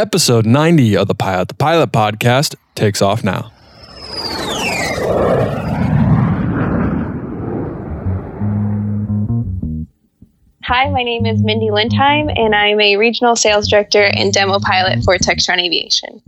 Episode 90 of the Pilot to Pilot podcast takes off now. Hi, my name is Mindy Lindheim, and I'm a regional sales director and demo pilot for Textron Aviation.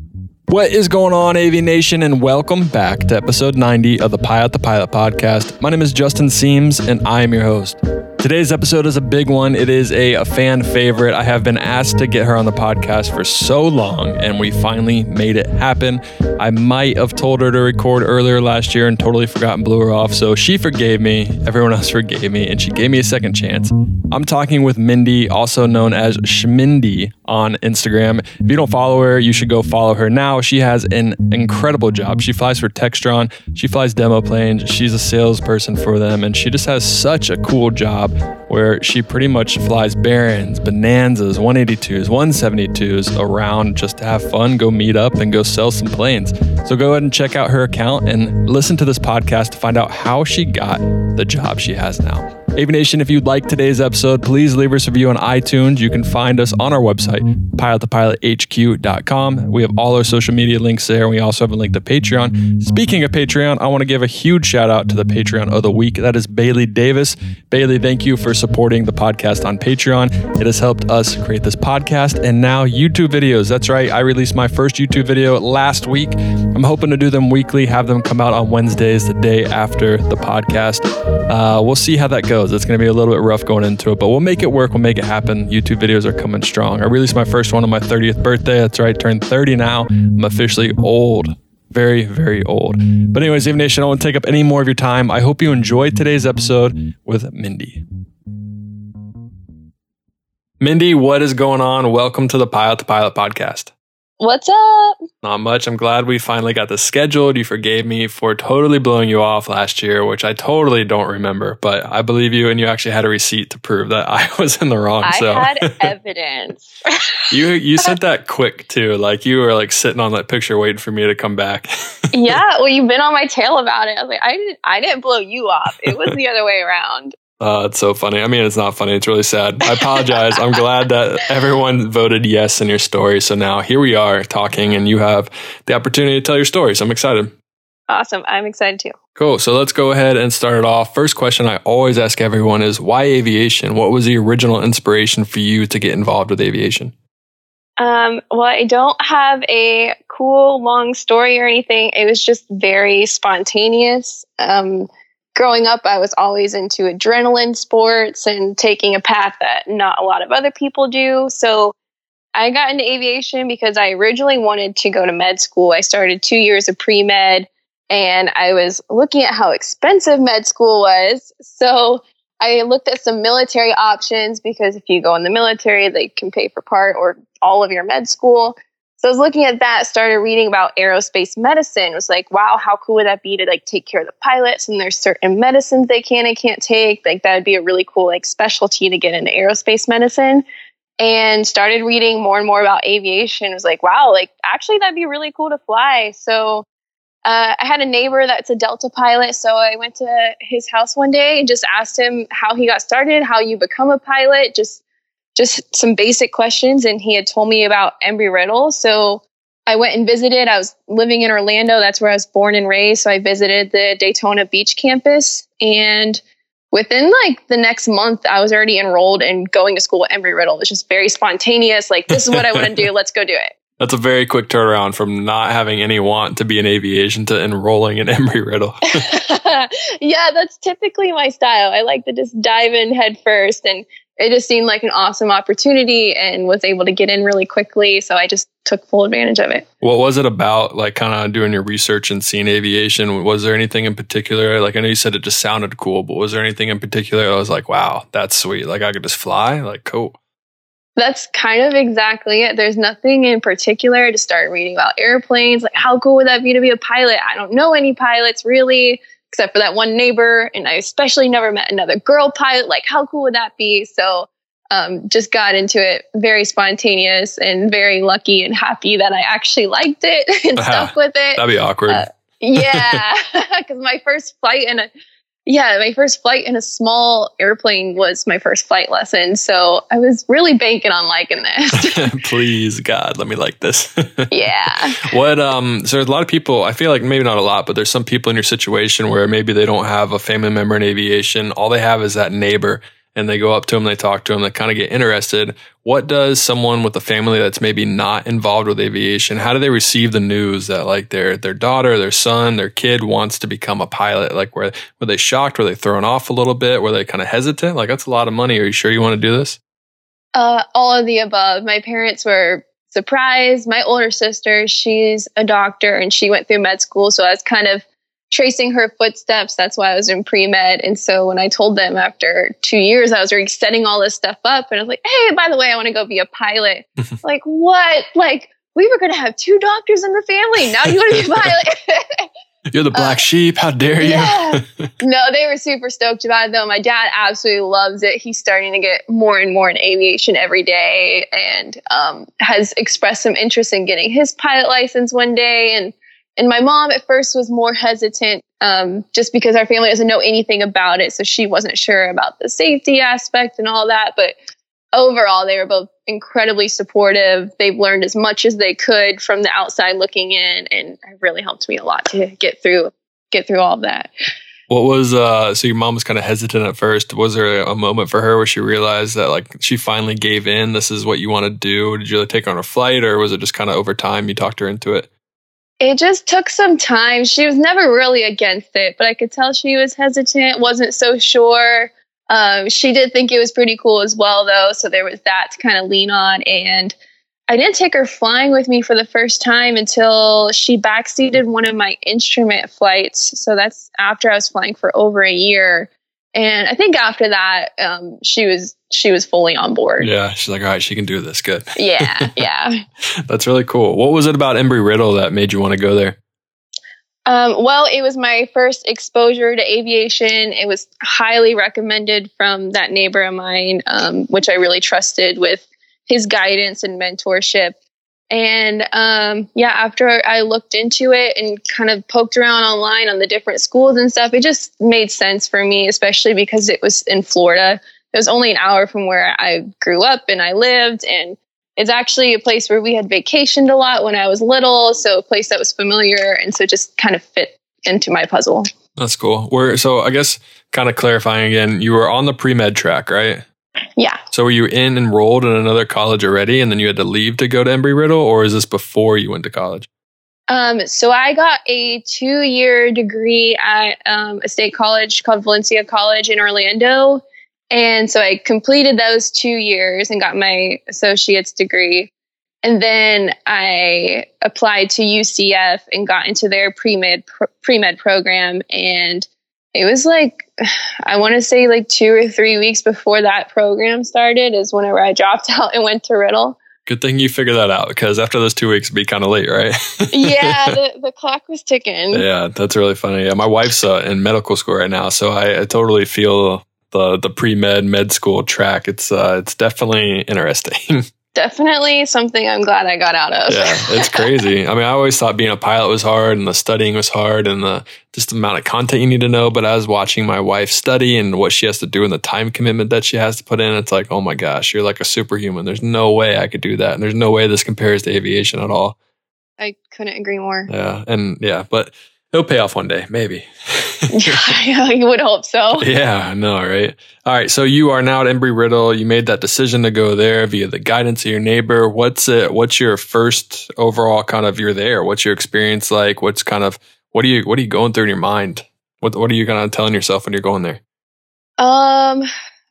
What is going on, AV Nation, and welcome back to episode 90 of the Pilot to Pilot podcast. My name is Justin Siems, and I am your host. Today's episode is a big one. It is a, a, fan favorite. I have been asked to get her on the podcast for so long, and we finally made it happen. I might have told her to record earlier last year and totally forgot and blew her off. So she forgave me. Everyone else forgave me, and she gave me a second chance. I'm talking with Mindy, also known as Schmindy on Instagram. If you don't follow her, you should go follow her now. She has an incredible job. She flies for Textron, she flies demo planes, she's a salesperson for them, and she just has such a cool job where she pretty much flies Barons, Bonanzas, 182s, 172s around just to have fun, go meet up, and go sell some planes. So go ahead and check out her account and listen to this podcast to find out how she got the job she has now. Aviation, if you'd like today's episode, please leave us a review on iTunes. You can find us on our website, pilottopilothq.com. We have all our social media links there. We also have a link to Patreon. Speaking of Patreon, I want to give a huge shout out to the Patreon of the week. That is Bailey Davis. Bailey, thank you for supporting the podcast on Patreon. It has helped us create this podcast and now YouTube videos. That's right. I released my first YouTube video last week. I'm hoping to do them weekly, have them come out on Wednesdays, the day after the podcast. Uh, we'll see how that goes. It's going to be a little bit rough going into it, but we'll make it work. We'll make it happen. YouTube videos are coming strong. I released my first one on my 30th birthday. That's right, turned 30 now. I'm officially old. Very, very old. But, anyways, Aviation, Nation, I won't want to take up any more of your time. I hope you enjoyed today's episode with Mindy. Mindy, what is going on? Welcome to the Pilot to Pilot podcast. What's up? Not much. I'm glad we finally got this scheduled. You forgave me for totally blowing you off last year, which I totally don't remember, but I believe you and you actually had a receipt to prove that I was in the wrong. I so. had evidence. you you sent that quick too. Like you were like sitting on that picture waiting for me to come back. yeah, well you've been on my tail about it. I was like, I didn't I didn't blow you off. It was the other way around. Uh, it's so funny. I mean, it's not funny. It's really sad. I apologize. I'm glad that everyone voted yes in your story. So now here we are talking, and you have the opportunity to tell your story. So I'm excited. Awesome. I'm excited too. Cool. So let's go ahead and start it off. First question I always ask everyone is why aviation? What was the original inspiration for you to get involved with aviation? Um, well, I don't have a cool long story or anything. It was just very spontaneous. Um, growing up, I was always into adrenaline sports and taking a path that not a lot of other people do. So I got into aviation because I originally wanted to go to med school. I started two years of pre med and I was looking at how expensive med school was. So I looked at some military options because if you go in the military, they can pay for part or all of your med school. So I was looking at that, started reading about aerospace medicine. Was like, wow, how cool would that be to like take care of the pilots? And there's certain medicines they can and can't take. Like that would be a really cool like specialty to get into aerospace medicine. And started reading more and more about aviation. Was like, wow, like actually that'd be really cool to fly. So uh, I had a neighbor that's a Delta pilot, so I went to his house one day and just asked him how he got started, how you become a pilot, just just some basic questions. And he had told me about Embry Riddle. So I went and visited. I was living in Orlando. That's where I was born and raised. So I visited the Daytona Beach campus. And within like the next month, I was already enrolled and going to school at Embry Riddle. It was just very spontaneous. Like, this is what I want to do. Let's go do it. That's a very quick turnaround from not having any want to be in aviation to enrolling in Embry Riddle. yeah, that's typically my style. I like to just dive in head first and it just seemed like an awesome opportunity and was able to get in really quickly. So I just took full advantage of it. What was it about, like kind of doing your research and seeing aviation? Was there anything in particular? Like I know you said it just sounded cool, but was there anything in particular I was like, wow, that's sweet. Like I could just fly? Like, cool. That's kind of exactly it. There's nothing in particular. to start reading about airplanes. Like, how cool would that be to be a pilot? I don't know any pilots really except for that one neighbor. And I especially never met another girl pilot. Like, how cool would that be? So, um, just got into it very spontaneous and very lucky and happy that I actually liked it and stuck with it. That'd be awkward. Uh, yeah, because my first flight in a yeah, my first flight in a small airplane was my first flight lesson. So I was really banking on liking this. Please, God, let me like this. yeah. What, um, so there's a lot of people, I feel like maybe not a lot, but there's some people in your situation where maybe they don't have a family member in aviation. All they have is that neighbor and they go up to them, they talk to them, they kind of get interested. What does someone with a family that's maybe not involved with aviation, how do they receive the news that like their their daughter, their son, their kid wants to become a pilot? Like were were they shocked? Were they thrown off a little bit? Were they kind of hesitant? Like that's a lot of money. Are you sure you want to do this? Uh, all of the above. My parents were surprised. My older sister, she's a doctor and she went through med school, so I was kind of tracing her footsteps. That's why I was in pre med. And so when I told them after two years, I was already setting all this stuff up, and I was like, hey, by the way, I want to go be a pilot. like, what? Like, we were going to have two doctors in the family. Now you want to be a pilot? You're the black uh, sheep. How dare you? Yeah. no, they were super stoked about it though. My dad absolutely loves it. He's starting to get more and more in aviation every day and um, has expressed some interest in getting his pilot license one day. And and my mom at first was more hesitant um, just because our family doesn't know anything about it. So she wasn't sure about the safety aspect and all that. But overall, they were both incredibly supportive. They've learned as much as they could from the outside looking in, and it really helped me a lot to get through get through all of that. What was uh so your mom was kind of hesitant at first. Was there a moment for her where she realized that like she finally gave in, this is what you want to do? Did you really take her on a flight or was it just kind of over time you talked her into it? It just took some time. She was never really against it, but I could tell she was hesitant, wasn't so sure. Um, she did think it was pretty cool as well, though. So there was that to kind of lean on. And I didn't take her flying with me for the first time until she backseated one of my instrument flights. So that's after I was flying for over a year. And I think after that, um, she was she was fully on board. Yeah, she's like, all right, she can do this. Good. Yeah, yeah. That's really cool. What was it about Embry Riddle that made you want to go there? Um, well, it was my first exposure to aviation. It was highly recommended from that neighbor of mine, um, which I really trusted with his guidance and mentorship. And um, yeah, after I looked into it and kind of poked around online on the different schools and stuff, it just made sense for me, especially because it was in Florida. It was only an hour from where I grew up and I lived. And it's actually a place where we had vacationed a lot when I was little. So a place that was familiar. And so just kind of fit into my puzzle. That's cool. Where so I guess kind of clarifying again, you were on the pre med track, right? Yeah. So were you in enrolled in another college already and then you had to leave to go to Embry Riddle or is this before you went to college? Um, so I got a two year degree at um, a state college called Valencia College in Orlando. And so I completed those two years and got my associate's degree. And then I applied to UCF and got into their pre med med program. And it was like I want to say like two or three weeks before that program started is whenever I dropped out and went to Riddle. Good thing you figured that out because after those two weeks, it'd be kind of late, right? yeah, the, the clock was ticking. Yeah, that's really funny. Yeah, my wife's uh, in medical school right now, so I, I totally feel the the pre med med school track. It's uh, it's definitely interesting. Definitely something I'm glad I got out of. yeah, it's crazy. I mean, I always thought being a pilot was hard and the studying was hard and the just the amount of content you need to know. But I was watching my wife study and what she has to do and the time commitment that she has to put in. It's like, oh my gosh, you're like a superhuman. There's no way I could do that. And there's no way this compares to aviation at all. I couldn't agree more. Yeah. And yeah, but it'll pay off one day, maybe. you would hope so. Yeah, I know, right? All right, so you are now at Embry Riddle. You made that decision to go there via the guidance of your neighbor. What's it? What's your first overall kind of you're there? What's your experience like? What's kind of what are you what are you going through in your mind? What what are you kind of telling yourself when you're going there? Um,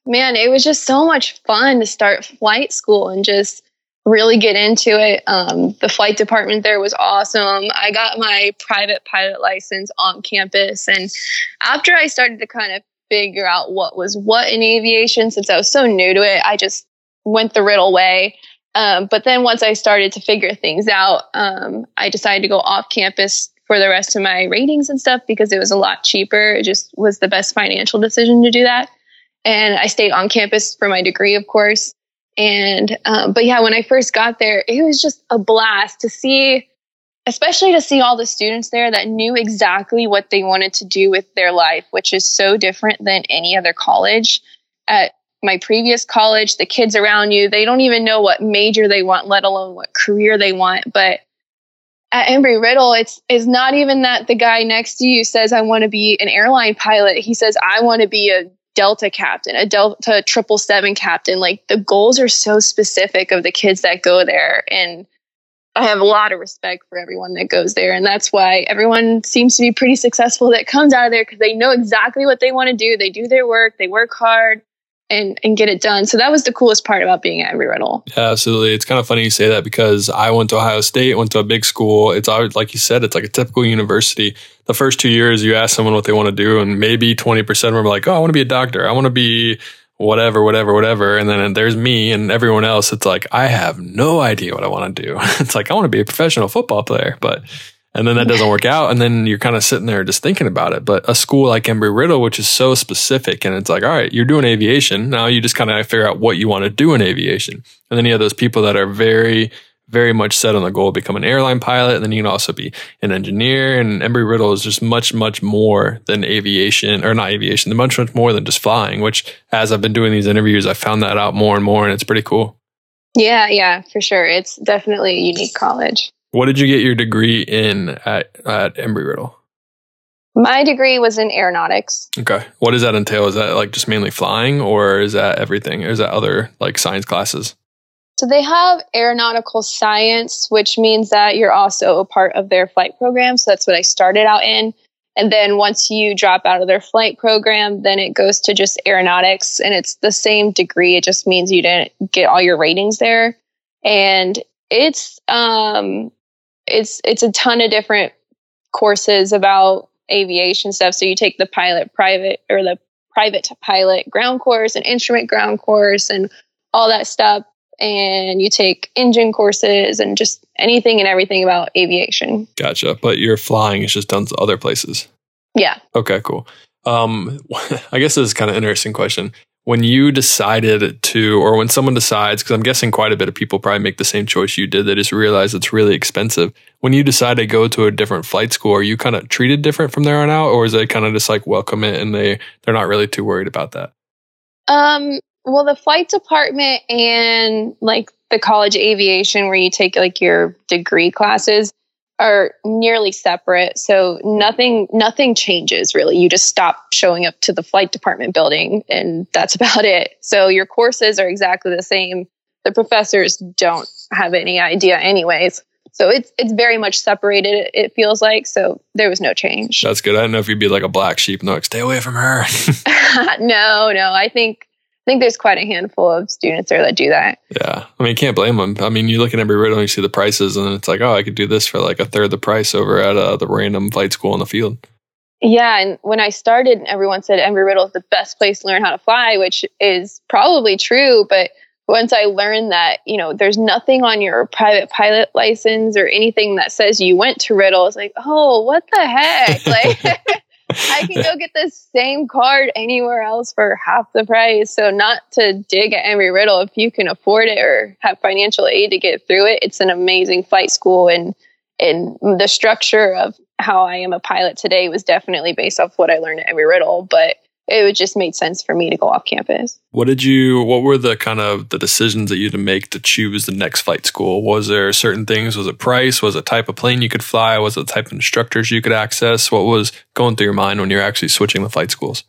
man, it was just so much fun to start flight school and just really get into it. Um, the flight department there was awesome. I got my private pilot license on campus. And after I started to kind of figure out what was what in aviation, since I was so new to it, I just went the riddle way. Um, but then once I started to figure things out, um, I decided to go off campus for the rest of my ratings and stuff because it was a lot cheaper. It just was the best financial decision to do that. And I stayed on campus for my degree, of course. And, um, but yeah, when I first got there, it was just a blast to see especially to see all the students there that knew exactly what they wanted to do with their life, which is so different than any other college. At my previous college, the kids around you, they don't even know what major they want, let alone what career they want. But at Embry Riddle, it's is not even that the guy next to you says, I want to be an airline pilot. He says, I want to be a Delta captain, a Delta triple seven captain. Like the goals are so specific of the kids that go there. And I have a lot of respect for everyone that goes there. And that's why everyone seems to be pretty successful that comes out of there because they know exactly what they want to do. They do their work, they work hard, and and get it done. So that was the coolest part about being at Embry Riddle. Yeah, absolutely. It's kind of funny you say that because I went to Ohio State, went to a big school. It's like you said, it's like a typical university. The first two years, you ask someone what they want to do, and maybe twenty percent of them are like, "Oh, I want to be a doctor. I want to be." whatever, whatever, whatever. And then there's me and everyone else. It's like, I have no idea what I want to do. it's like, I want to be a professional football player, but and then that doesn't work out. And then you're kind of sitting there just thinking about it. But a school like embry riddle which is so specific and it's like all right you're doing aviation. Now you just kind of figure out what you want to do in aviation. And then you have those people that are very very much set on the goal of become an airline pilot. And then you can also be an engineer. And embry riddle is just much much more than aviation or not aviation much much more than just flying which as i've been doing these interviews i found that out more and more and it's pretty cool. Yeah yeah for sure. It's definitely a unique college what did you get your degree in at, at Embry Riddle? My degree was in aeronautics. Okay. What does that entail? Is that like just mainly flying or is that everything? Or is that other like science classes? So they have aeronautical science, which means that you're also a part of their flight program. So that's what I started out in. And then once you drop out of their flight program, then it goes to just aeronautics and it's the same degree. It just means you didn't get all your ratings there. And it's um it's it's a ton of different courses about aviation stuff. So you take the pilot private or the private pilot ground course and instrument ground course and all that stuff. And you take engine courses and just anything and everything about aviation. Gotcha. But your flying is just done to other places. Yeah. Okay, cool. Um, I guess this is kind of interesting question when you decided to, or when someone decides, because I'm guessing quite a bit of people probably make the same choice you did, they just realize it's really expensive. When you decide to go to a different flight school, are you kind of treated different from there on out, or is it kind of just like welcome it and they they're not really too worried about that? Um. Well, the flight department and like the college aviation, where you take like your degree classes, are nearly separate. So nothing nothing changes really. You just stop showing up to the flight department building and that's about it. So your courses are exactly the same. The professors don't have any idea anyways. So it's it's very much separated. It feels like so there was no change. That's good. I don't know if you'd be like a black sheep and like stay away from her. no, no. I think I think there's quite a handful of students there that do that. Yeah. I mean, you can't blame them. I mean, you look at Embry Riddle and you see the prices, and it's like, oh, I could do this for like a third the price over at uh, the random flight school in the field. Yeah. And when I started, everyone said Embry Riddle is the best place to learn how to fly, which is probably true. But once I learned that, you know, there's nothing on your private pilot license or anything that says you went to Riddle, it's like, oh, what the heck? Like, I can go get the same card anywhere else for half the price. So not to dig at Embry Riddle if you can afford it or have financial aid to get through it. It's an amazing flight school and and the structure of how I am a pilot today was definitely based off what I learned at Embry Riddle, but it would just made sense for me to go off campus. What did you what were the kind of the decisions that you had to make to choose the next flight school? Was there certain things? Was it price? Was it type of plane you could fly? Was it the type of instructors you could access? What was going through your mind when you're actually switching the flight schools?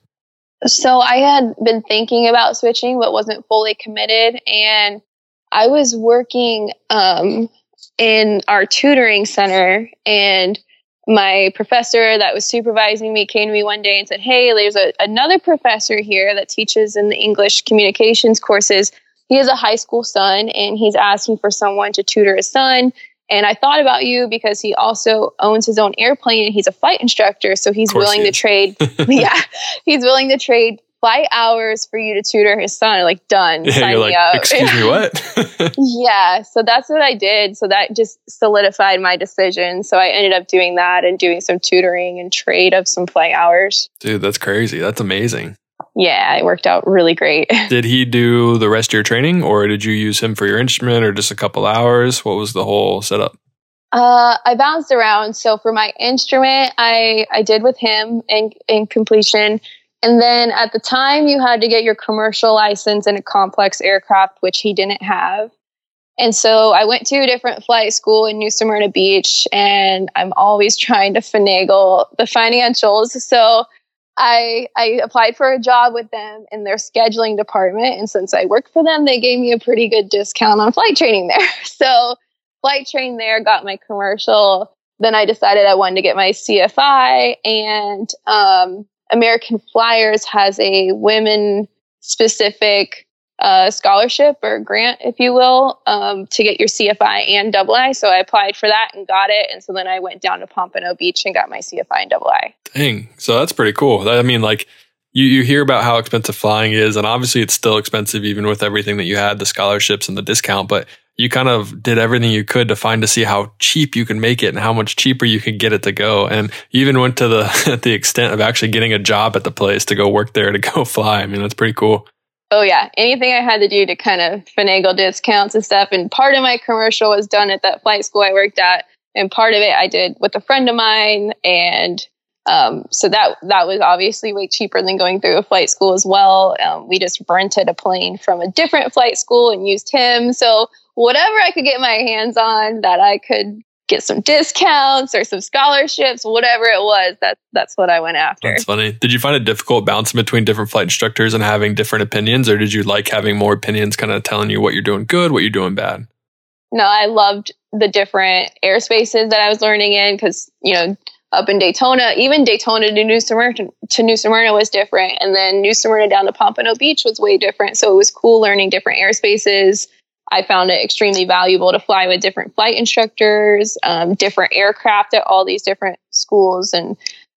So I had been thinking about switching but wasn't fully committed and I was working um, in our tutoring center and my professor that was supervising me came to me one day and said, Hey, there's a, another professor here that teaches in the English communications courses. He has a high school son and he's asking for someone to tutor his son. And I thought about you because he also owns his own airplane and he's a flight instructor. So he's willing to trade. yeah, he's willing to trade flight hours for you to tutor his son. Like done. Yeah, sign like, me up. Excuse me, what? yeah. So that's what I did. So that just solidified my decision. So I ended up doing that and doing some tutoring and trade of some flight hours. Dude, that's crazy. That's amazing. Yeah, it worked out really great. did he do the rest of your training or did you use him for your instrument or just a couple hours? What was the whole setup? Uh, I bounced around. So for my instrument, I I did with him in in completion, and then at the time you had to get your commercial license in a complex aircraft, which he didn't have. And so I went to a different flight school in New Smyrna Beach, and I'm always trying to finagle the financials. So I I applied for a job with them in their scheduling department, and since I worked for them, they gave me a pretty good discount on flight training there. So flight trained there, got my commercial. Then I decided I wanted to get my CFI, and um, American Flyers has a women specific uh, scholarship or grant, if you will, um, to get your CFI and double I. So I applied for that and got it. And so then I went down to Pompano Beach and got my CFI and double I. Dang. So that's pretty cool. I mean, like, you, you hear about how expensive flying is, and obviously it's still expensive even with everything that you had, the scholarships and the discount, but you kind of did everything you could to find to see how cheap you can make it and how much cheaper you could get it to go. And you even went to the the extent of actually getting a job at the place to go work there to go fly. I mean, that's pretty cool. Oh yeah, anything I had to do to kind of finagle discounts and stuff. And part of my commercial was done at that flight school I worked at, and part of it I did with a friend of mine. And um, so that that was obviously way cheaper than going through a flight school as well. Um, we just rented a plane from a different flight school and used him. So whatever I could get my hands on that I could get some discounts or some scholarships, whatever it was, that's that's what I went after. That's funny. Did you find it difficult bouncing between different flight instructors and having different opinions, or did you like having more opinions kind of telling you what you're doing good, what you're doing bad? No, I loved the different airspaces that I was learning in because, you know, up in Daytona, even Daytona to New Smyrna to New Smyrna was different. And then New Smyrna down to Pompano Beach was way different. So it was cool learning different airspaces, I found it extremely valuable to fly with different flight instructors, um, different aircraft at all these different schools, and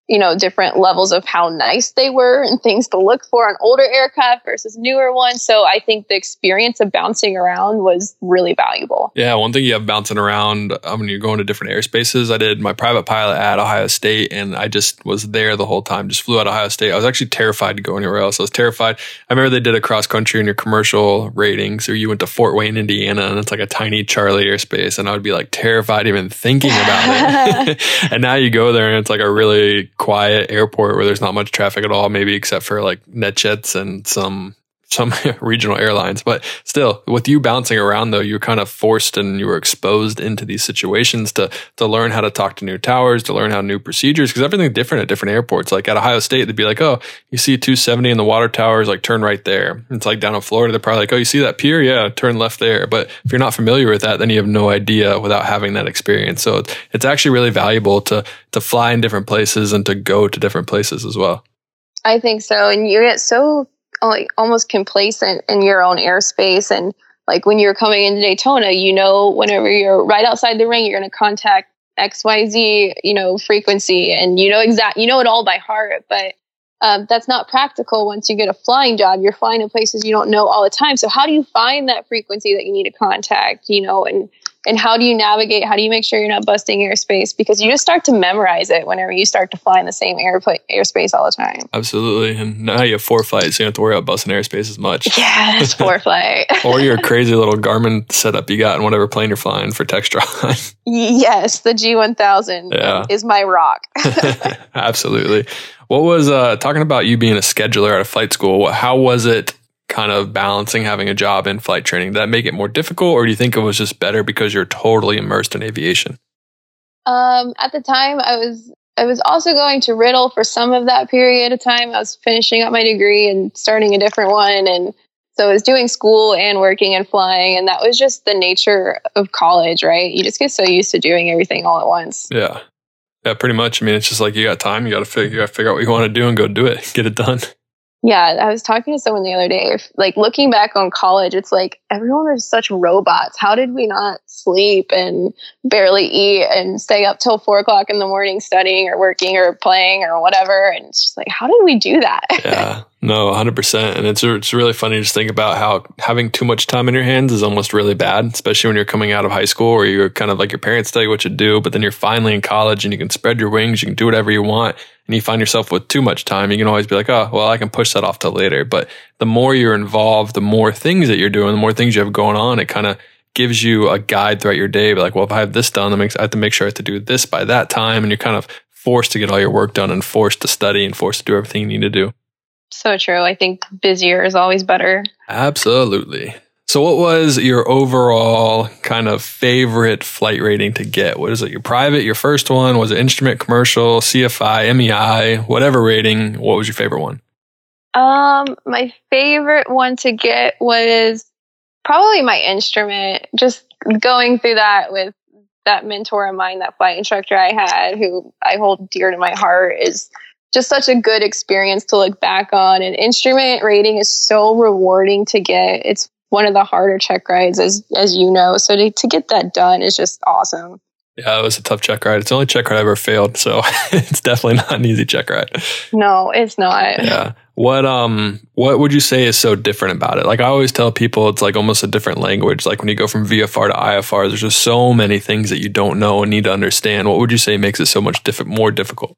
you know different levels of how nice they were and things to look for on older aircraft versus newer ones. So I think the experience of bouncing around was really valuable. Yeah, one thing you have bouncing around um, when you're going to different airspaces. I did my private pilot at Ohio State, and I just was there the whole time. Just flew out of Ohio State. I was actually terrified to go anywhere else. I was terrified. I remember they did a cross country in your commercial ratings, or you went to Fort Wayne, Indiana, and it's like a tiny Charlie airspace, and I would be like terrified even thinking about it. and now you go there, and it's like a really quiet airport where there's not much traffic at all, maybe except for like NetJets and some some regional airlines. But still, with you bouncing around though, you're kind of forced and you were exposed into these situations to to learn how to talk to new towers, to learn how new procedures, because everything's different at different airports. Like at Ohio State, they'd be like, "Oh, you see 270 in the water towers, like turn right there." It's like down in Florida, they're probably like, "Oh, you see that pier? Yeah, turn left there." But if you're not familiar with that, then you have no idea without having that experience. So it's, actually really valuable to to fly in different places and to go to different places as well. I think so. And you get so like almost complacent in your own airspace and like when you're coming into Daytona, you know, whenever you're right outside the ring, you're going to contact XYZ, you know, frequency and you know exact, you know it all by heart, but um, that's not practical once you get a flying job. You're flying in places you don't know all the time. So how do you find that frequency that you need to contact, you know, and and how do you navigate how do you make sure you're not busting airspace? Because you just start to memorize it whenever you start to fly in the same airplane airspace all the time. Absolutely. And now you have ForeFlight so you don't have to worry about busting airspace as much. Yeah four ForeFlight or your crazy little garmin setup you got in whatever plane you're flying for textron yes the g1000 yeah. is my rock. Absolutely. What was uh, talking about you being a scheduler at a flight school how was it kind of balancing having a job in flight training? Did that make it more difficult, or do you think it was just better because you're totally immersed in aviation? Um, at the time, I was I was also going to Riddle for some of that period of time. I was finishing up my degree and starting a different one, and so I was doing school and working and flying, and that was just the nature of college, right? You just get so used to doing everything all at once. Yeah, yeah, pretty much. I mean, it's just like you got time, you got to figure, you got to figure out what you want to do and go do it, get it done. Yeah, I was talking to someone the other day. If, like looking back on college, it's like everyone was such robots. How did we not sleep and barely eat and stay up till four o'clock in the morning studying or working or playing or whatever? And it's just like, how did we do that? yeah, no, 100%. And it's, it's really funny to just think about how having too much time in your hands is almost really bad, especially when you're coming out of high school or you're kind of like your parents tell you what to do, but then you're finally in college and you can spread your wings, you can do whatever you want. And you find yourself with too much time, you can always be like, oh, well, I can push that off till later. But the more you're involved, the more things that you're doing, the more things you have going on, it kind of gives you a guide throughout your day. Like, well, if I have this done, I have to make sure I have to do this by that time, and you're kind of forced to get all your work done and forced to study and forced to do everything you need to do. So true. I think busier is always better. Absolutely. So, what was your overall kind of favorite flight rating to get? What is it? Your private, your first one? Was it instrument, commercial, CFI, MEI, whatever rating? What was your favorite one? Um, my favorite one to get was probably my instrument. Just going through that with that mentor of mine, that flight instructor I had, who I hold dear to my heart, is just such a good experience to look back on. And instrument rating is so rewarding to get. It's one of the harder check rides, as as you know. So to, to get that done is just awesome. Yeah, it was a tough check ride. It's the only check ride I ever failed, so it's definitely not an easy check ride. No, it's not. Yeah. What um what would you say is so different about it? Like I always tell people it's like almost a different language. Like when you go from VFR to IFR, there's just so many things that you don't know and need to understand. What would you say makes it so much diff- more difficult?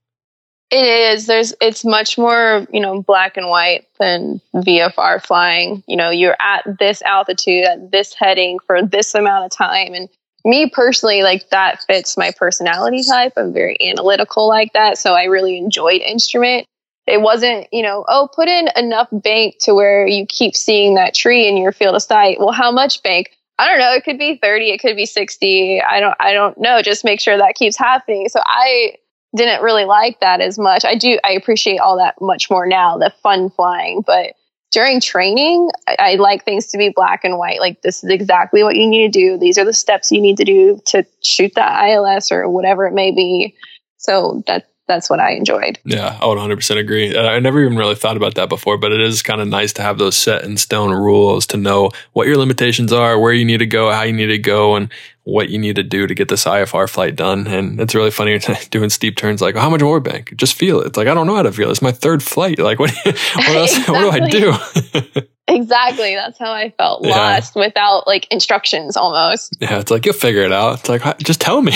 It is. There's it's much more, you know, black and white than VFR flying. You know, you're at this altitude, at this heading for this amount of time and me personally, like that fits my personality type. I'm very analytical like that. So I really enjoyed instrument. It wasn't, you know, oh, put in enough bank to where you keep seeing that tree in your field of sight. Well, how much bank? I don't know. It could be 30, it could be 60. I don't I don't know. Just make sure that keeps happening. So I didn't really like that as much. I do I appreciate all that much more now, the fun flying, but during training, I, I, like things to be black and white. Like this is exactly what you need to do. These are the steps you need to do to shoot that ILS or whatever it may be. So that that's what I enjoyed. Yeah, I would 100% agree. I never even really thought about that before, but it is kind of nice to have those set in stone rules to know what your limitations are, where you need to go, how you need to go, and what you need to do to get this IFR flight done. And it's really funny doing steep turns like, oh, how much more bank? Just feel it. It's like, I don't know how to feel. It's my third flight. Like, what, what else? exactly. What do I do? exactly. That's how I felt yeah. lost without like instructions almost. Yeah. It's like, you'll figure it out. It's like, just tell me.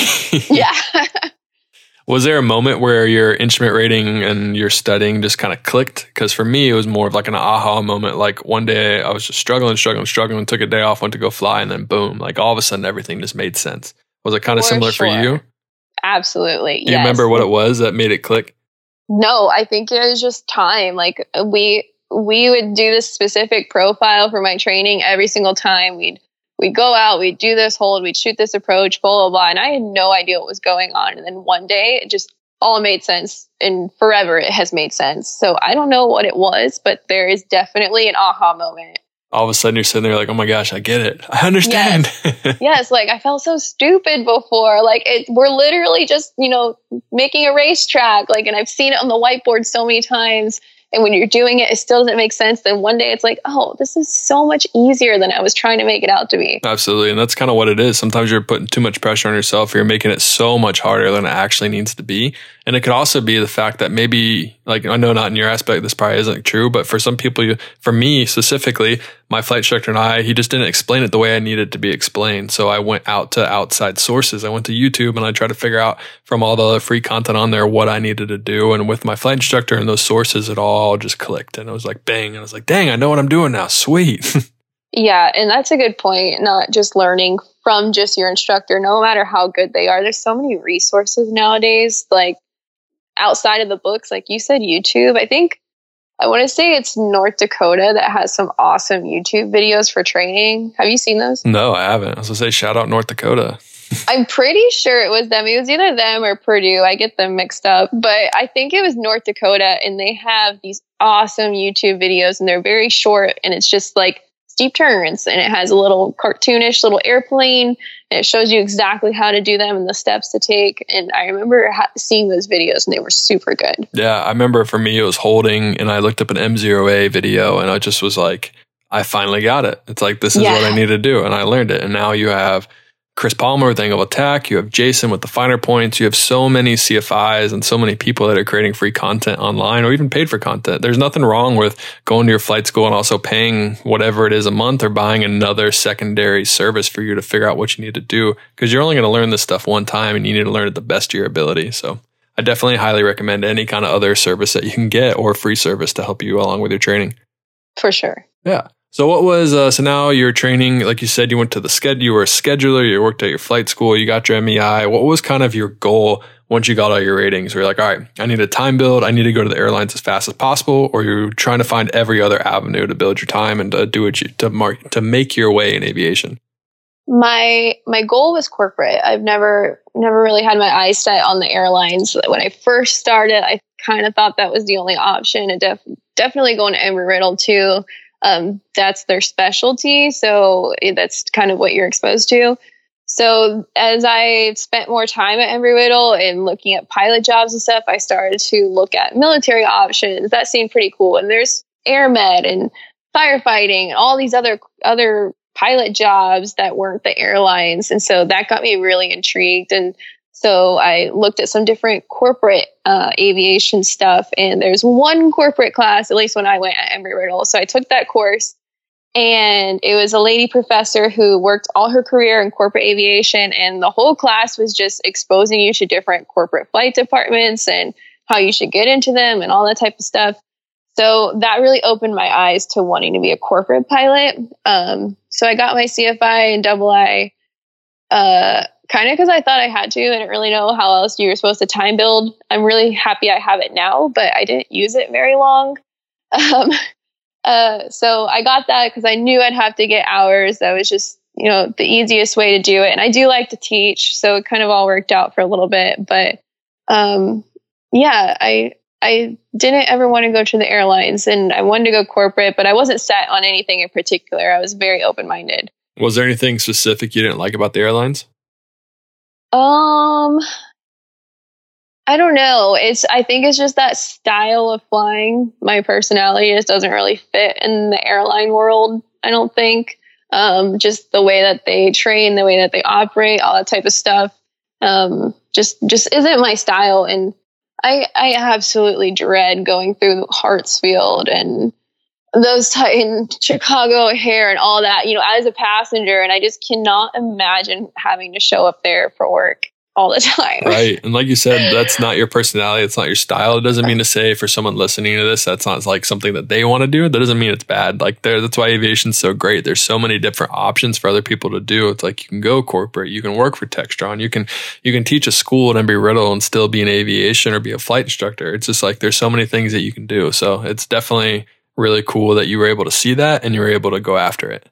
yeah. Was there a moment where your instrument rating and your studying just kind of clicked? Because for me, it was more of like an aha moment. Like one day I was just struggling, struggling, struggling, took a day off, went to go fly, and then boom, like all of a sudden everything just made sense. Was it kind of similar sure. for you? Absolutely. Do you yes. remember what it was that made it click? No, I think it was just time. Like uh, we we would do this specific profile for my training every single time. We'd we'd go out, we'd do this hold, we'd shoot this approach, blah, blah, blah. And I had no idea what was going on. And then one day it just all made sense and forever it has made sense. So I don't know what it was, but there is definitely an aha moment. All of a sudden you're sitting there like, oh my gosh, I get it. I understand. Yes, yes like I felt so stupid before. Like it, we're literally just, you know, making a racetrack. Like, and I've seen it on the whiteboard so many times and when you're doing it, it still doesn't make sense. Then one day it's like, oh, this is so much easier than I was trying to make it out to be. Absolutely. And that's kind of what it is. Sometimes you're putting too much pressure on yourself. You're making it so much harder than it actually needs to be. And it could also be the fact that maybe, like, I know not in your aspect, this probably isn't true, but for some people, you, for me specifically, my flight instructor and I, he just didn't explain it the way I needed to be explained. So I went out to outside sources. I went to YouTube and I tried to figure out from all the free content on there what I needed to do. And with my flight instructor and those sources, it all just clicked. And it was like, bang. And I was like, dang, I know what I'm doing now. Sweet. yeah. And that's a good point. Not just learning from just your instructor, no matter how good they are. There's so many resources nowadays. Like, outside of the books, like you said, YouTube, I think I want to say it's North Dakota that has some awesome YouTube videos for training. Have you seen those? No, I haven't. I was to say, shout out North Dakota. I'm pretty sure it was them. It was either them or Purdue. I get them mixed up, but I think it was North Dakota, and they have these awesome YouTube videos, and they're very short, and it's just like steep turns and it has a little cartoonish little airplane and it shows you exactly how to do them and the steps to take and i remember ha- seeing those videos and they were super good yeah i remember for me it was holding and i looked up an MzeroA video and i just was like i finally got it it's like this is yeah. what i need to do and i learned it and now you have Chris Palmer with Angle of Attack. You have Jason with the finer points. You have so many CFIs and so many people that are creating free content online or even paid for content. There's nothing wrong with going to your flight school and also paying whatever it is a month or buying another secondary service for you to figure out what you need to do because you're only going to learn this stuff one time and you need to learn it the best of your ability. So I definitely highly recommend any kind of other service that you can get or free service to help you along with your training. For sure. Yeah. So what was uh, so now you're training like you said you went to the schedule you were a scheduler you worked at your flight school you got your MEI what was kind of your goal once you got all your ratings? Were you like all right I need a time build. I need to go to the airlines as fast as possible or you're trying to find every other avenue to build your time and to do it to mark to make your way in aviation? My my goal was corporate. I've never never really had my eyes set on the airlines. When I first started I kind of thought that was the only option. And def- definitely going to Embry Riddle too um, that's their specialty. So that's kind of what you're exposed to. So as I spent more time at Embry Riddle and looking at pilot jobs and stuff, I started to look at military options. That seemed pretty cool. And there's air med and firefighting and all these other other pilot jobs that weren't the airlines. And so that got me really intrigued. And so I looked at some different corporate uh, aviation stuff, and there's one corporate class, at least when I went at Embry Riddle. So I took that course, and it was a lady professor who worked all her career in corporate aviation, and the whole class was just exposing you to different corporate flight departments and how you should get into them and all that type of stuff. So that really opened my eyes to wanting to be a corporate pilot. Um, so I got my CFI and double I. Uh, kind of because I thought I had to. I didn't really know how else you were supposed to time build. I'm really happy I have it now, but I didn't use it very long. Um, uh, so I got that because I knew I'd have to get hours. That was just, you know, the easiest way to do it. And I do like to teach, so it kind of all worked out for a little bit. But um, yeah, I I didn't ever want to go to the airlines, and I wanted to go corporate, but I wasn't set on anything in particular. I was very open minded. Was there anything specific you didn't like about the airlines? Um, I don't know. It's I think it's just that style of flying. My personality just doesn't really fit in the airline world. I don't think. Um, just the way that they train, the way that they operate, all that type of stuff. Um, just just isn't my style. And I I absolutely dread going through Hartsfield and those in Chicago O'Hare and all that, you know, as a passenger. And I just cannot imagine having to show up there for work all the time. Right. And like you said, that's not your personality. It's not your style. It doesn't mean to say for someone listening to this, that's not like something that they want to do. That doesn't mean it's bad. Like there, that's why aviation's so great. There's so many different options for other people to do. It's like you can go corporate, you can work for Textron, you can, you can teach a school at Embry Riddle and still be in aviation or be a flight instructor. It's just like, there's so many things that you can do. So it's definitely, really cool that you were able to see that and you were able to go after it.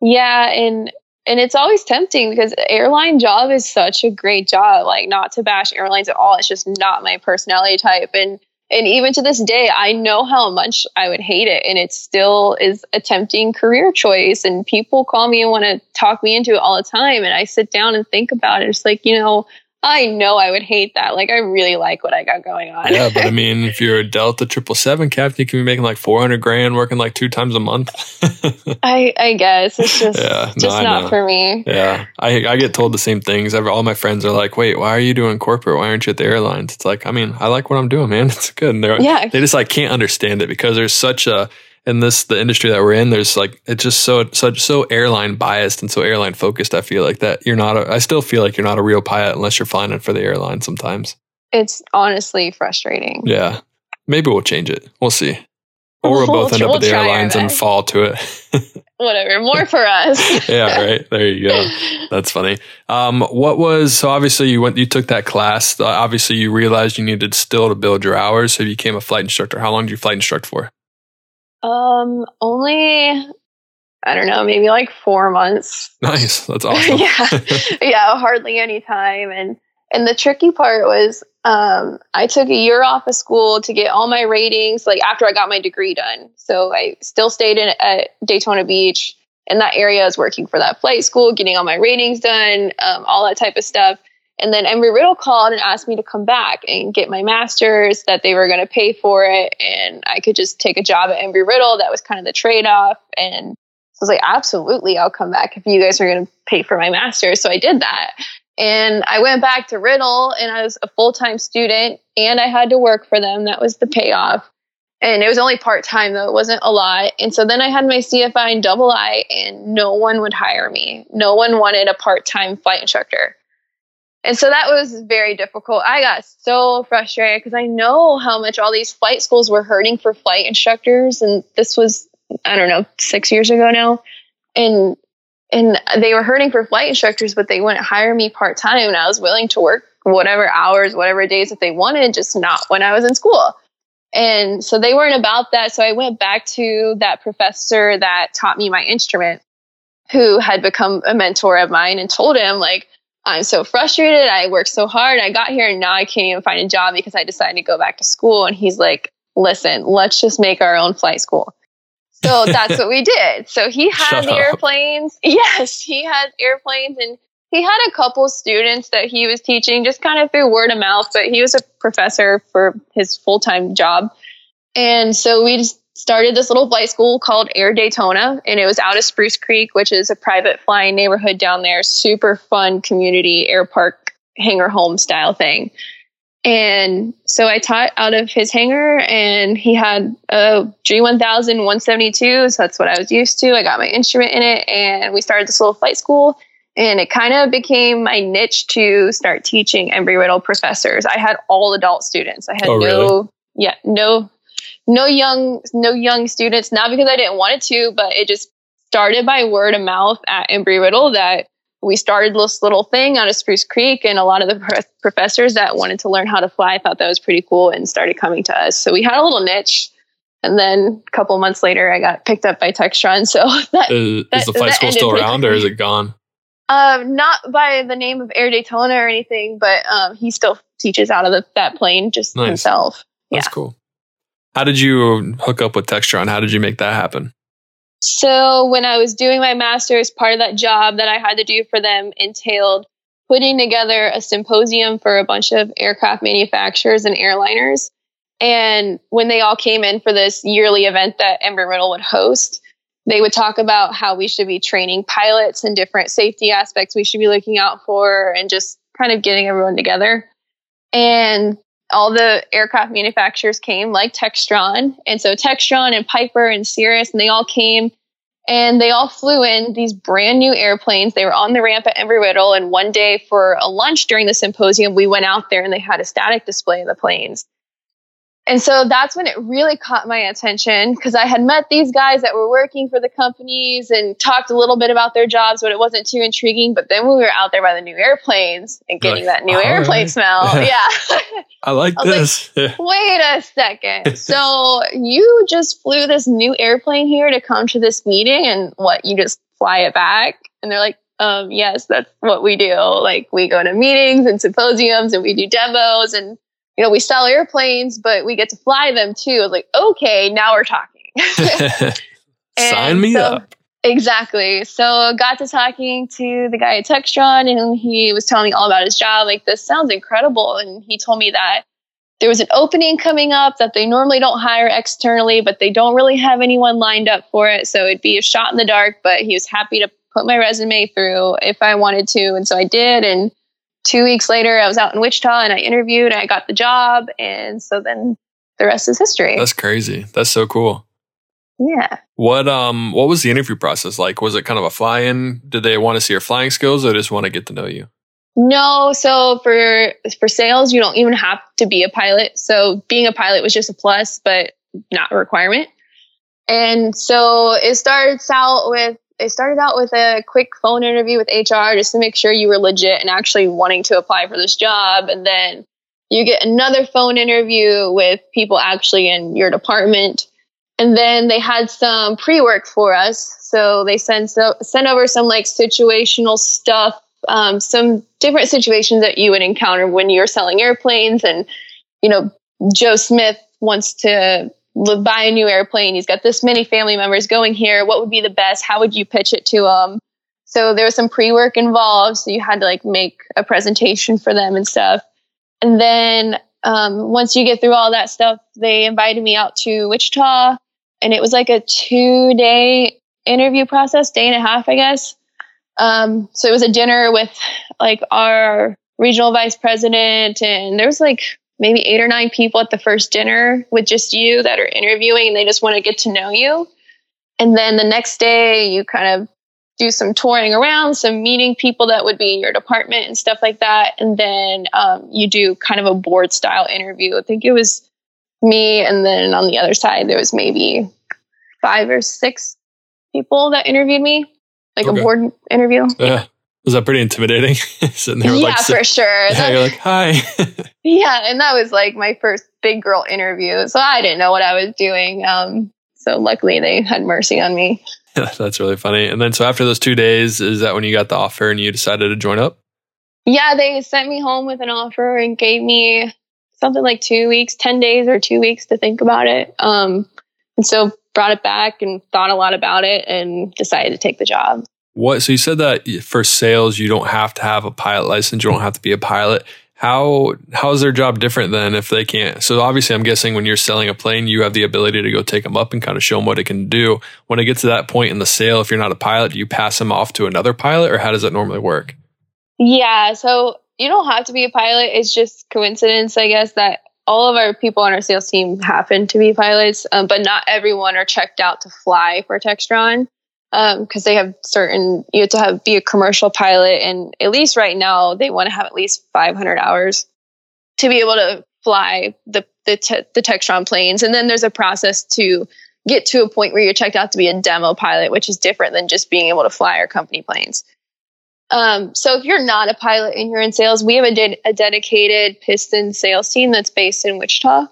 Yeah, and and it's always tempting because airline job is such a great job. Like not to bash airlines at all, it's just not my personality type and and even to this day I know how much I would hate it and it still is a tempting career choice and people call me and want to talk me into it all the time and I sit down and think about it. It's like, you know, I know I would hate that. Like, I really like what I got going on. yeah, but I mean, if you're a Delta triple seven captain, you can be making like four hundred grand, working like two times a month. I I guess it's just yeah, no, just not for me. Yeah, I I get told the same things. All my friends are like, "Wait, why are you doing corporate? Why aren't you at the airlines?" It's like, I mean, I like what I'm doing, man. It's good. And they're, yeah, they just like can't understand it because there's such a in this the industry that we're in there's like it's just so such so airline biased and so airline focused i feel like that you're not a, i still feel like you're not a real pilot unless you're flying it for the airline sometimes. It's honestly frustrating. Yeah. Maybe we'll change it. We'll see. Or we'll, we'll both end up at the airlines and fall to it. Whatever. More for us. Yeah right. There you go. That's funny. Um, what was so obviously you went you took that class. Uh, obviously you realized you needed still to build your hours. So you became a flight instructor how long did you flight instruct for um, only I don't know, maybe like four months. Nice, that's awesome. yeah, yeah, hardly any time. And and the tricky part was, um, I took a year off of school to get all my ratings, like after I got my degree done. So I still stayed in at Daytona Beach in that area. I was working for that flight school, getting all my ratings done, um, all that type of stuff. And then Embry Riddle called and asked me to come back and get my master's, that they were going to pay for it. And I could just take a job at Embry Riddle. That was kind of the trade off. And I was like, absolutely, I'll come back if you guys are going to pay for my master's. So I did that. And I went back to Riddle and I was a full time student and I had to work for them. That was the payoff. And it was only part time though, it wasn't a lot. And so then I had my CFI and double I, and no one would hire me. No one wanted a part time flight instructor. And so that was very difficult. I got so frustrated because I know how much all these flight schools were hurting for flight instructors. And this was I don't know, six years ago now. And and they were hurting for flight instructors, but they wouldn't hire me part time. And I was willing to work whatever hours, whatever days that they wanted, just not when I was in school. And so they weren't about that. So I went back to that professor that taught me my instrument, who had become a mentor of mine, and told him, like, I'm so frustrated. I worked so hard. I got here and now I can't even find a job because I decided to go back to school. And he's like, listen, let's just make our own flight school. So that's what we did. So he had Shut the up. airplanes. Yes, he had airplanes and he had a couple students that he was teaching just kind of through word of mouth, but he was a professor for his full time job. And so we just started this little flight school called Air Daytona, and it was out of Spruce Creek, which is a private flying neighborhood down there. Super fun community air park hangar home style thing. And so I taught out of his hangar, and he had a G1000 172. So that's what I was used to. I got my instrument in it, and we started this little flight school. And it kind of became my niche to start teaching Embry Riddle professors. I had all adult students. I had Oh, really? no, yeah, no, no young, no young students. Not because I didn't want it to, but it just started by word of mouth at Embry Riddle that we started this little thing out of Spruce Creek, and a lot of the pro- professors that wanted to learn how to fly thought that was pretty cool and started coming to us. So we had a little niche. And then a couple months later, I got picked up by Textron. So that Is, That- is the flight school still around or is it gone? Um, not by the name of Air Daytona or anything, but um, he still teaches out of the, that plane just Nice. himself. That's Yeah. cool. How did you hook up with Textron? How did you make that happen? So when I was doing my master's, part of that job that I had to do for them entailed putting together a symposium for a bunch of aircraft manufacturers and airliners. And when they all came in for this yearly event that Embry Riddle would host, they would talk about how we should be training pilots and different safety aspects we should be looking out for and just kind of getting everyone together. And all the aircraft manufacturers came, like Textron. And so Textron and Piper and Cirrus, and they all came and they all flew in these brand new airplanes. They were on the ramp at Embry Riddle. And one day for a lunch during the symposium, we went out there and they had a static display of the planes. And so that's when it really caught my attention because I had met these guys that were working for the companies and talked a little bit about their jobs, but it wasn't too intriguing. But then when we were out there by the new airplanes and getting like, that new airplane right." smell, yeah. I like I was like, this. Wait a second. So you just flew this new airplane here to come to this meeting and what you just fly it back? And they're like, um, yes, that's what we do. Like we go to meetings and symposiums and we do demos and you know, we sell airplanes, but we get to fly them too. I was like, okay, now we're talking. Sign me so- up. Exactly. So got to talking to the guy at Textron and he was telling me all about his job. Like, this sounds incredible. And he told me that there was an opening coming up that they normally don't hire externally, but they don't really have anyone lined up for it. So it'd be a shot in the dark, but he was happy to put my resume through if I wanted to. And so I did. And two weeks later, I was out in Wichita and I interviewed and I got the job. And so then the rest is history. That's crazy. That's so cool. yeah. What um what was the interview process like? Was it kind of a fly-in? Did they want to see your flying skills or just want to get to know you? No, so for for sales, you don't even have to be a pilot. So being a pilot was just a plus, but not a requirement. And so it starts out with it started out with a quick phone interview with HR just to make sure you were legit and actually wanting to apply for this job. And then you get another phone interview with people actually in your department. And then they had some pre-work for us. So they sent so, sent over some like situational stuff um, some different situations that you would encounter when you're selling airplanes and you know joe smith wants to buy a new airplane. He's got this many family members going here. What would be the best? How would you pitch it to them so there was some pre-work involved so you had to like make a presentation for them and stuff. And then um, once you get through all that stuff they invited me out to wichita and it was like a two day interview process day and a half i guess. Um, so it was a dinner with like our regional vice president, and there was like maybe eight or nine people at the first dinner with just you that are interviewing, and they just want to get to know you. And then the next day, you kind of do some touring around, some meeting people that would be in your department and stuff like that. And then um, you do kind of a board style interview. I think it was me, and then on the other side, there was maybe five or six people that interviewed me, like Okay. a board interview. Yeah. Was that pretty intimidating? Sitting there yeah, like, for sure. yeah, That- you're like, hi. yeah, and that was like my first big girl interview, so I didn't know what I was doing. Um, so luckily they had mercy on me. That's really funny. And then, so after those two days, is that when you got the offer and you decided to join up? Yeah, they sent me home with an offer and gave me something like two weeks, 10 days or two weeks to think about it. Um, and so brought it back and thought a lot about it and decided to take the job. What? So you said that for sales, you don't have to have a pilot license. You don't have to be a pilot. How how is their job different than if they can't? So obviously, I'm guessing when you're selling a plane, you have the ability to go take them up and kind of show them what it can do. When it gets to that point in the sale, if you're not a pilot, do you pass them off to another pilot, or how does that normally work? Yeah, so you don't have to be a pilot. It's just coincidence, I guess, that all of our people on our sales team happen to be pilots, um, but not everyone are checked out to fly for Textron because they have certain. You have to have be a commercial pilot, and at least right now they want to have at least 500 hours to be able to fly the the, te- the Textron planes. And then there's a process to get to a point where you're checked out to be a demo pilot, which is different than just being able to fly our company planes. Um, so if you're not a pilot and you're in sales, we have a, de- a dedicated piston sales team that's based in Wichita.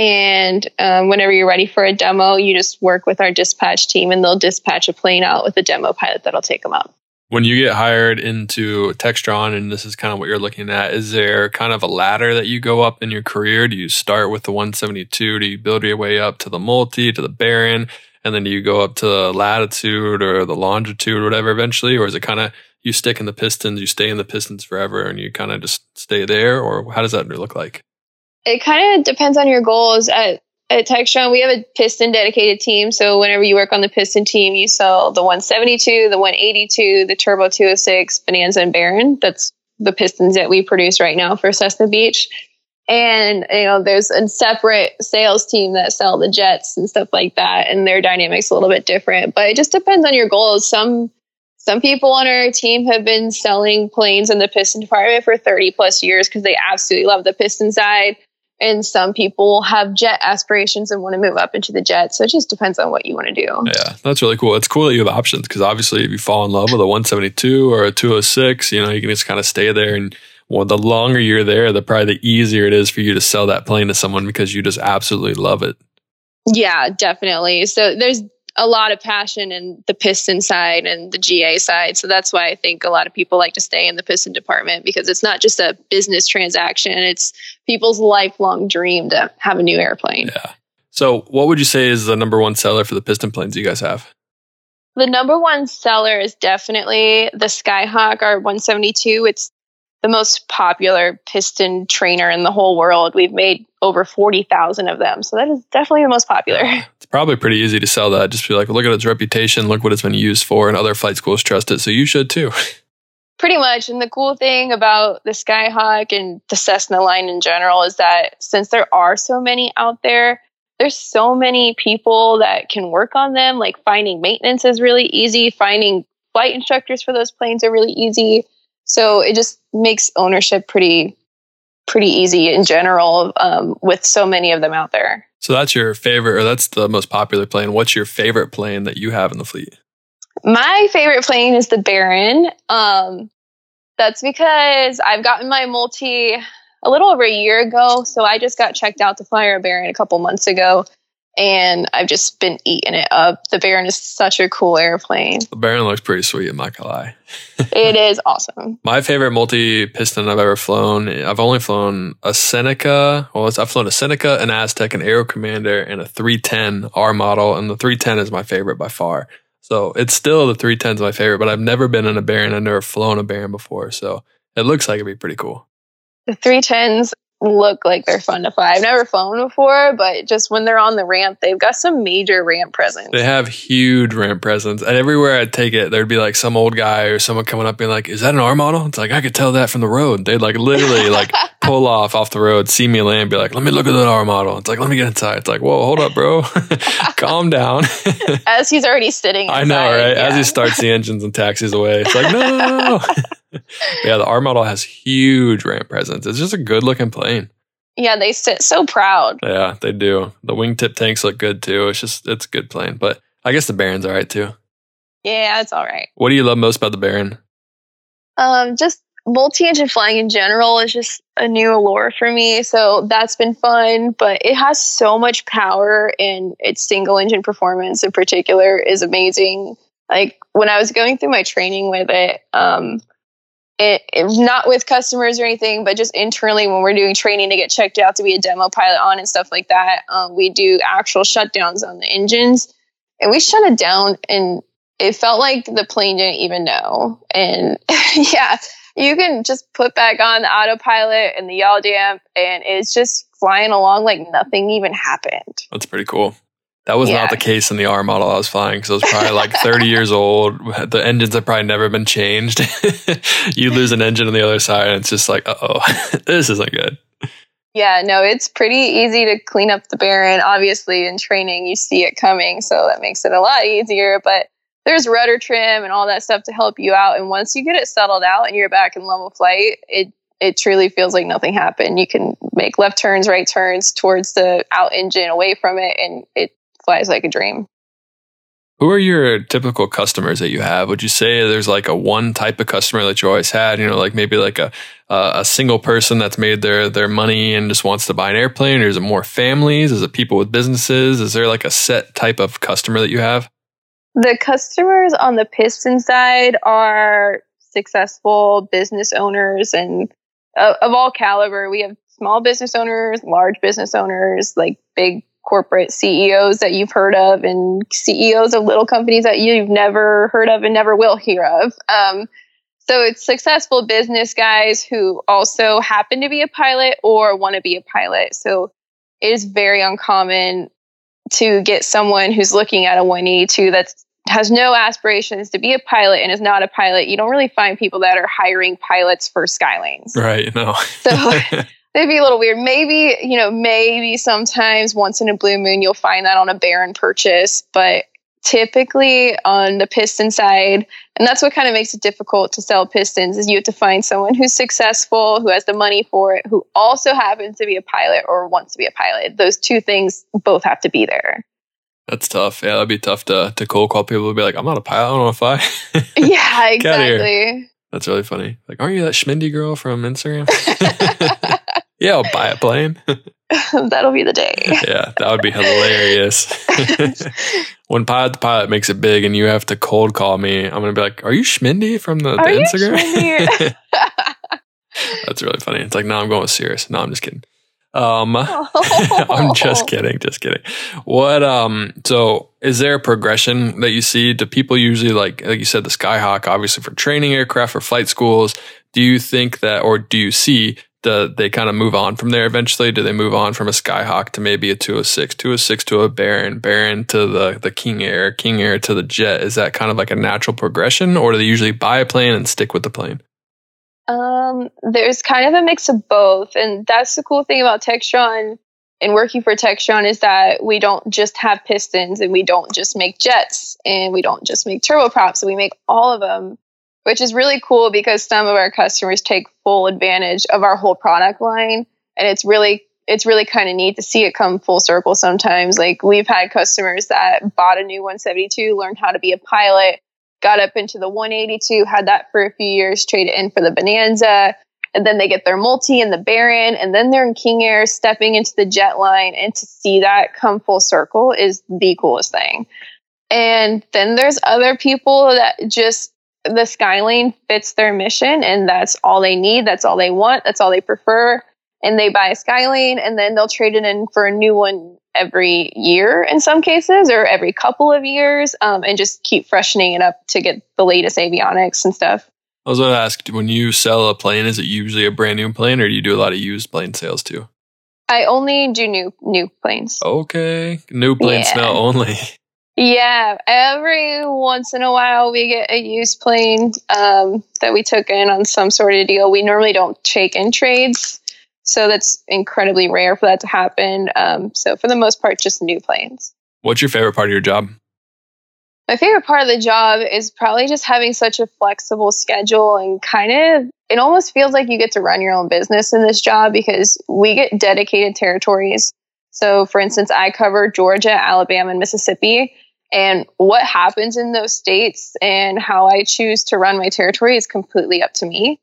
And um, whenever you're ready for a demo, you just work with our dispatch team, and they'll dispatch a plane out with a demo pilot that'll take them up. When you get hired into Textron, and this is kind of what you're looking at, is there kind of a ladder that you go up in your career? Do you start with the 172? Do you build your way up to the multi, to the Baron, and then do you go up to the latitude or the longitude or whatever eventually? Or is it kind of you stick in the pistons, you stay in the pistons forever, and you kind of just stay there? Or how does that look like? It kind of depends on your goals. At at Textron, we have a piston dedicated team. So whenever you work on the piston team, you sell the 172, the 182, the Turbo 206, Bonanza, and Baron. That's the pistons that we produce right now for Cessna Beech. And you know, there's a separate sales team that sell the jets and stuff like that, and their dynamics a little bit different. But it just depends on your goals. Some some people on our team have been selling planes in the piston department for 30 plus years because they absolutely love the piston side and some people have jet aspirations and want to move up into the jet. So it just depends on what you want to do. Yeah, that's really cool. It's cool that you have options because obviously, if you fall in love with a 172 or a 206, you know, you can just kind of stay there. And well, the longer you're there, the probably the easier it is for you to sell that plane to someone because you just absolutely love it. Yeah, definitely. So there's a lot of passion in the piston side and the GA side. So that's why I think a lot of people like to stay in the piston department because it's not just a business transaction, it's people's lifelong dream to have a new airplane. Yeah. So, what would you say is the number one seller for the piston planes you guys have? The number one seller is definitely the Skyhawk R172. It's the most popular piston trainer in the whole world. We've made over 40,000 of them. So that is definitely the most popular. It's probably pretty easy to sell that. Just be like, look at its reputation, look what it's been used for, and other flight schools trust it. So you should too. Pretty much. And the cool thing about the Skyhawk and the Cessna line in general is that since there are so many out there, there's so many people that can work on them. Like finding maintenance is really easy, finding flight instructors for those planes are really easy. So it just makes ownership pretty pretty easy in general um, with so many of them out there. So that's your favorite, or that's the most popular plane. What's your favorite plane that you have in the fleet? My favorite plane is the Baron. Um, that's because I've gotten my multi a little over a year ago. So I just got checked out to fly our Baron a couple months ago. And I've just been eating it up. The Baron is such a cool airplane. The Baron looks pretty sweet, I'm not gonna lie. it is awesome. My favorite multi piston I've ever flown, I've only flown a Seneca. Well, it's- I've flown a Seneca, an Aztec, an Aero Commander, and a 310 R model. And the 310 is my favorite by far. So it's still the 310 is my favorite, but I've never been in a Baron. I've never flown a Baron before. So it looks like it'd be pretty cool. The 310s look like they're fun to fly. I've never flown before, but just when they're on the ramp, they've got some major ramp presence. They have huge ramp presence. And everywhere I'd take it, there'd be like some old guy or someone coming up being like, Is that an R model? It's like, I could tell that from the road. They'd like literally like pull off off the road, see me land, be like, Let me look at that R model. It's like, Let me get inside. It's like, Whoa, hold up, bro. Calm down. As he's already sitting I know, inside, right? As he starts the engines and taxis away, it's like, No. yeah, the R model has huge ramp presence. It's just a good looking plane. Yeah, they sit so proud. Yeah, they do. The wingtip tanks look good too. It's just it's a good plane. But I guess the Baron's all right too. Yeah, it's all right. What do you love most about the Baron? Um, just multi-engine flying in general is just a new allure for me. So that's been fun, but it has so much power and its single engine performance in particular is amazing. Like when I was going through my training with it, um, it, it, not with customers or anything, but just internally when we're doing training to get checked out to be a demo pilot on and stuff like that, um, we do actual shutdowns on the engines, and we shut it down, and it felt like the plane didn't even know. And yeah, you can just put back on the autopilot and the yaw damp, and it's just flying along like nothing even happened. That's pretty cool. That was yeah. not the case in the R model I was flying because it was probably like 30 years old. The engines have probably never been changed. you lose an engine on the other side, and it's just like, oh, this isn't good. Yeah, no, it's pretty easy to clean up the Baron. Obviously, in training, you see it coming, so that makes it a lot easier. But there's rudder trim and all that stuff to help you out. And once you get it settled out and you're back in level flight, it it truly feels like nothing happened. You can make left turns, right turns towards the out engine, away from it, and it flies like a dream. Who are your typical customers that you have? Would you say there's like a one type of customer that you always had? You know, like maybe like a uh, a single person that's made their their money and just wants to buy an airplane, or is it more families? Is it people with businesses? Is there like a set type of customer that you have? The customers on the piston side are successful business owners and uh, of all caliber. We have small business owners, large business owners, like big corporate CEOs that you've heard of and CEOs of little companies that you've never heard of and never will hear of. Um, so it's successful business guys who also happen to be a pilot or want to be a pilot. So it is very uncommon to get someone who's looking at a 182 that has no aspirations to be a pilot and is not a pilot. You don't really find people that are hiring pilots for Skylanes. Right. No. so it'd be a little weird. Maybe, you know, maybe sometimes once in a blue moon you'll find that on a Baron purchase, but typically on the piston side, and that's what kind of makes it difficult to sell pistons is you have to find someone who's successful, who has the money for it, who also happens to be a pilot or wants to be a pilot. Those two things both have to be there. That's tough. Yeah, that'd be tough to to cold call people and be like, I'm not a pilot, I don't want to fly. yeah, exactly. That's really funny. Like, aren't you that Schmindy girl from Instagram? Yeah, I'll buy a plane. That'll be the day. yeah, that would be hilarious. when Pilot to Pilot makes it big and you have to cold call me, I'm going to be like, Are you Schmindy from the, the Instagram? That's really funny. It's like, No, I'm going with Cirrus. No, I'm just kidding. Um, I'm just kidding, just kidding. What um so is there a progression that you see? Do people usually like like you said the Skyhawk obviously for training aircraft for flight schools? Do you think that or do you see do they kind of move on from there eventually? Do they move on from a Skyhawk to maybe a 206, 206 to a Baron, Baron to the, the King Air, King Air to the Jet? Is that kind of like a natural progression or do they usually buy a plane and stick with the plane? Um, there's kind of a mix of both. And that's the cool thing about Textron and working for Textron is that we don't just have pistons and we don't just make jets and we don't just make turboprops. We make all of them which is really cool because some of our customers take full advantage of our whole product line. And it's really it's really kind of neat to see it come full circle sometimes. Like we've had customers that bought a new 172 learned how to be a pilot got up into the 182 had that for a few years traded in for the bonanza and then they get their multi and the baron and then they're in king air stepping into the jet line. And to see that come full circle is the coolest thing. And then there's other people that just the Skylane fits their mission and that's all they need. That's all they want. That's all they prefer. And they buy a Skylane and then they'll trade it in for a new one every year in some cases or every couple of years um, and just keep freshening it up to get the latest avionics and stuff. I was going to ask when you sell a plane, is it usually a brand new plane or do you do a lot of used plane sales too? I only do new new planes. Okay. New plane yeah. smell only. Yeah, every once in a while we get a used plane um, that we took in on some sort of deal. We normally don't take in trades, so that's incredibly rare for that to happen. Um, so for the most part, just new planes. What's your favorite part of your job? My favorite part of the job is probably just having such a flexible schedule and kind of it almost feels like you get to run your own business in this job because we get dedicated territories. So, for instance, I cover Georgia, Alabama, and Mississippi And what happens in those states and how I choose to run my territory is completely up to me.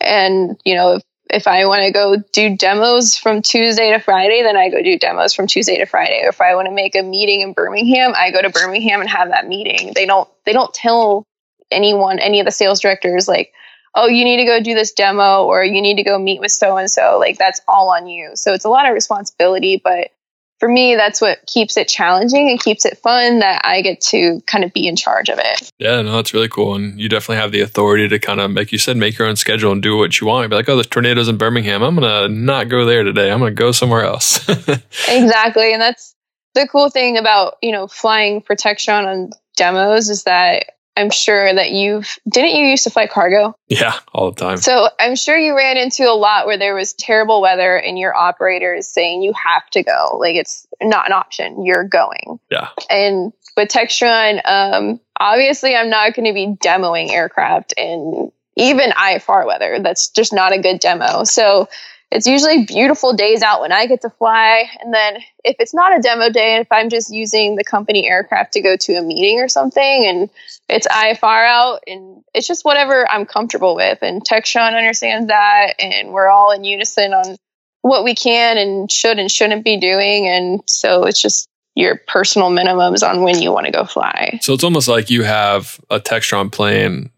And, you know, if, if I want to go do demos from Tuesday to Friday, then I go do demos from Tuesday to Friday. If I want to make a meeting in Birmingham, I go to Birmingham and have that meeting. They don't they don't tell anyone, any of the sales directors like, oh, you need to go do this demo or you need to go meet with so and so. Like that's all on you. So it's a lot of responsibility, but for me, that's what keeps it challenging and keeps it fun that I get to kind of be in charge of it. Yeah, no, that's really cool. And you definitely have the authority to kind of, like you said, make your own schedule and do what you want. You'd be like, oh, there's tornadoes in Birmingham. I'm going to not go there today. I'm going to go somewhere else. exactly. And that's the cool thing about, you know, flying for Textron on demos is that I'm sure that you've didn't you used to fly cargo? Yeah, all the time. So I'm sure you ran into a lot where there was terrible weather and your operator is saying you have to go. Like it's not an option. You're going. Yeah. And with Textron, um, obviously I'm not going to be demoing aircraft in even IFR weather. That's just not a good demo. So it's usually beautiful days out when I get to fly. And then if it's not a demo day, if I'm just using the company aircraft to go to a meeting or something and it's IFR out and it's just whatever I'm comfortable with. And Textron understands that. And we're all in unison on what we can and should and shouldn't be doing. And so it's just your personal minimums on when you want to go fly. So it's almost like you have a Textron plane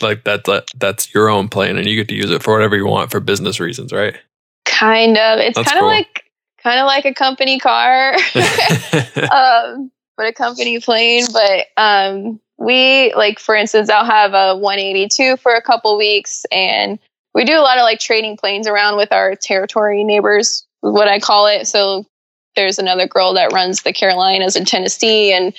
like that, that that's your own plane and you get to use it for whatever you want for business reasons, right? Kind of. It's kind of cool. like kind of like a company car, um, but a company plane. But um, we like, for instance, I'll have a 182 for a couple weeks, and we do a lot of like trading planes around with our territory neighbors, what I call it. So there's another girl that runs the Carolinas in Tennessee, and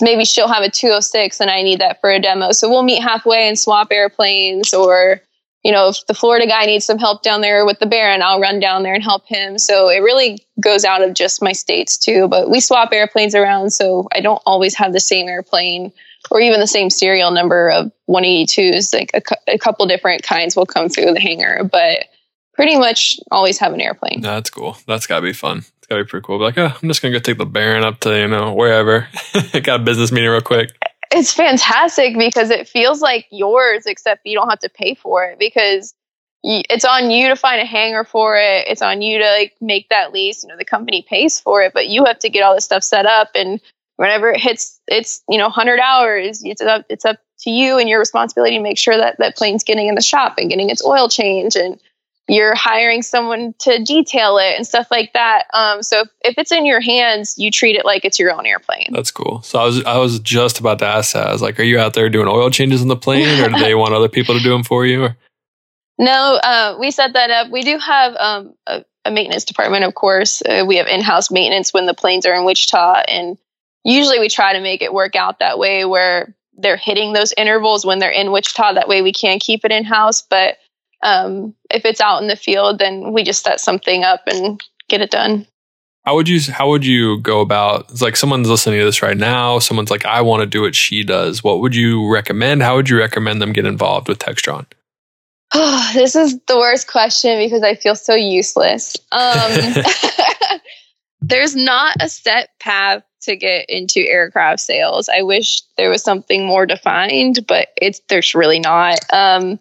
maybe she'll have a 206 and I need that for a demo. So we'll meet halfway and swap airplanes or you know, if the Florida guy needs some help down there with the Baron, I'll run down there and help him. So it really goes out of just my states too. But we swap airplanes around, so I don't always have the same airplane or even the same serial number of 182s. Like a, a couple different kinds will come through the hangar, but pretty much always have an airplane. That's cool. That's gotta be fun. It's gotta be pretty cool. Be like, oh, I'm just gonna go take the Baron up to you know wherever. Got a business meeting real quick it's fantastic because it feels like yours, except you don't have to pay for it because it's on you to find a hanger for it. It's on you to like make that lease. You know, the company pays for it, but you have to get all this stuff set up. And whenever it hits, it's you know, hundred hours. It's up. It's up to you and your responsibility to make sure that that plane's getting in the shop and getting its oil change and you're hiring someone to detail it and stuff like that. Um, so if, if, it's in your hands, you treat it like it's your own airplane. That's cool. So I was I was just about to ask that. I was like, are you out there doing oil changes on the plane, or do they want other people to do them for you? Or? No, uh, we set that up. We do have um, a, a, maintenance department, of course. Uh, we have in-house maintenance when the planes are in Wichita, and usually we try to make it work out that way where they're hitting those intervals when they're in Wichita. That way we can keep it in-house, but um, if it's out in the field, then we just set something up and get it done. How would you how would you go about it's like someone's listening to this right now, someone's like, I want to do what she does. What would you recommend? How would you recommend them get involved with Textron? Oh, this is the worst question because I feel so useless. Um, there's not a set path to get into aircraft sales. I wish there was something more defined, but it's there's really not. Um,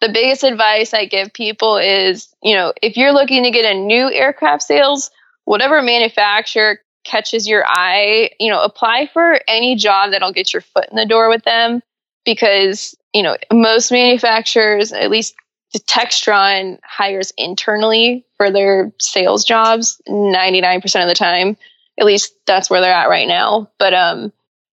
the biggest advice I give people is, you know, if you're looking to get a new aircraft sales, whatever manufacturer catches your eye, you know, apply for any job that'll get your foot in the door with them because, you know, most manufacturers, at least Textron hires internally for their sales jobs 99% of the time. At least that's where they're at right now. But um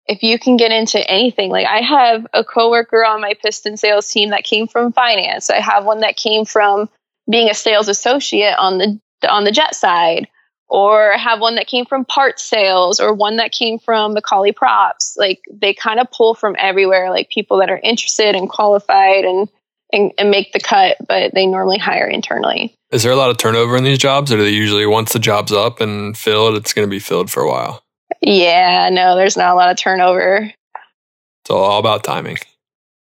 if you can get into anything like i have a coworker on my piston sales team that came from finance. I have one that came from being a sales associate on the on the jet side or have one that came from parts sales or one that came from the McCauley props. Like they kind of pull from everywhere like people that are interested and qualified and, and and make the cut but they normally hire internally. Is there a lot of turnover in these jobs or do they usually once the job's up and filled it's going to be filled for a while yeah, no, there's not a lot of turnover. It's all about timing.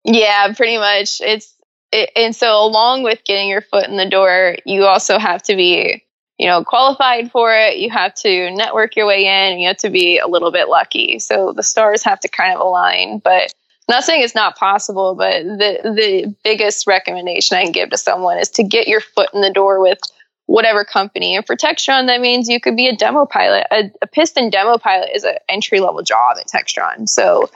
Yeah, pretty much. It's it, and so along with getting your foot in the door, you also have to be you know, qualified for it. You have to network your way in. You have to be a little bit lucky. So the stars have to kind of align. But not saying it's not possible, but the the biggest recommendation I can give to someone is to get your foot in the door with whatever company. And for Textron, that means you could be a demo pilot. A, a piston demo pilot is an entry level job at Textron. So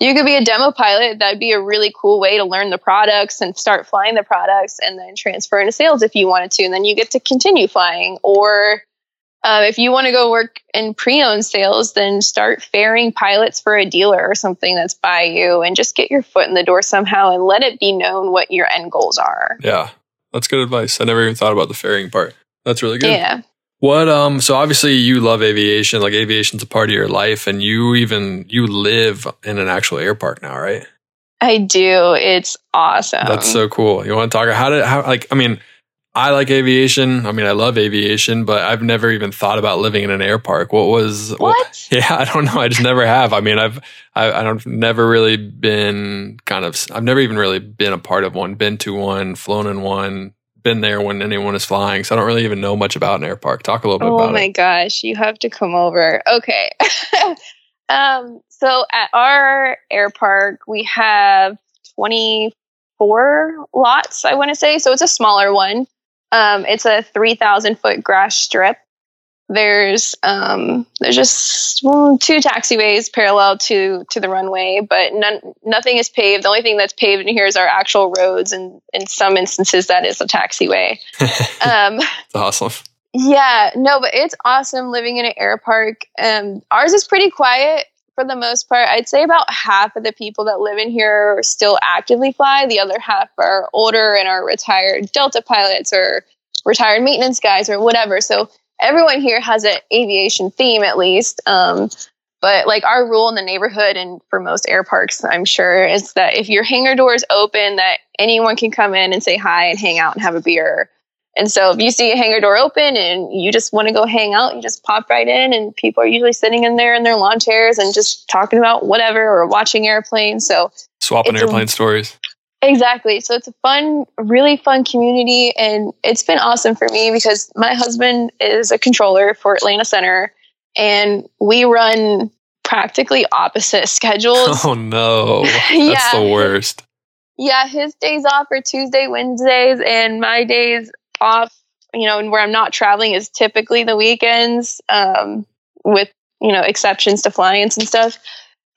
you could be a demo pilot. That'd be a really cool way to learn the products and start flying the products and then transfer into sales if you wanted to. And then you get to continue flying. Or uh, if you want to go work in pre owned sales, then start ferrying pilots for a dealer or something that's by you and just get your foot in the door somehow and let it be known what your end goals are. Yeah, that's good advice. I never even thought about the ferrying part. That's really good. Yeah. What um so obviously you love aviation, like aviation's a part of your life and you even you live in an actual air park now, right? I do. It's awesome. That's so cool. You want to talk how did how like I mean I like aviation. I mean, I love aviation, but I've never even thought about living in an air park. What was what? what yeah, I don't know. I just never have. I mean, I've I, I've never really been kind of. I've never even really been a part of one. Been to one, flown in one, been there when anyone is flying, so I don't really even know much about an air park. Talk a little bit oh about it. Oh my gosh, you have to come over. Okay. um, so at our air park, we have 24 lots, I want to say. So it's a smaller one. Um, it's a 3,000 foot grass strip there's um, there's just well, two taxiways parallel to to the runway, but none, nothing is paved. The only thing that's paved in here is our actual roads, and in some instances that is a taxiway. um, awesome. Yeah, no, but it's awesome living in an air park. Um, ours is pretty quiet for the most part. I'd say about half of the people that live in here still actively fly. The other half are older and are retired Delta pilots or retired maintenance guys or whatever. So everyone here has an aviation theme at least. Um, but like our rule in the neighborhood and for most air parks, I'm sure, is that if your hangar door is open, that anyone can come in and say hi and hang out and have a beer. And so if you see a hangar door open and you just want to go hang out, you just pop right in and people are usually sitting in there in their lawn chairs and just talking about whatever or watching airplanes. So swapping airplane a, stories. Exactly. So it's a fun, really fun community. And it's been awesome for me because my husband is a controller for Atlanta Center and we run practically opposite schedules. Oh, no. That's yeah. the worst. Yeah. His days off are Tuesday, Wednesdays, and my days off, you know, and where I'm not traveling is typically the weekends um, with, you know, exceptions to fly-ins and stuff.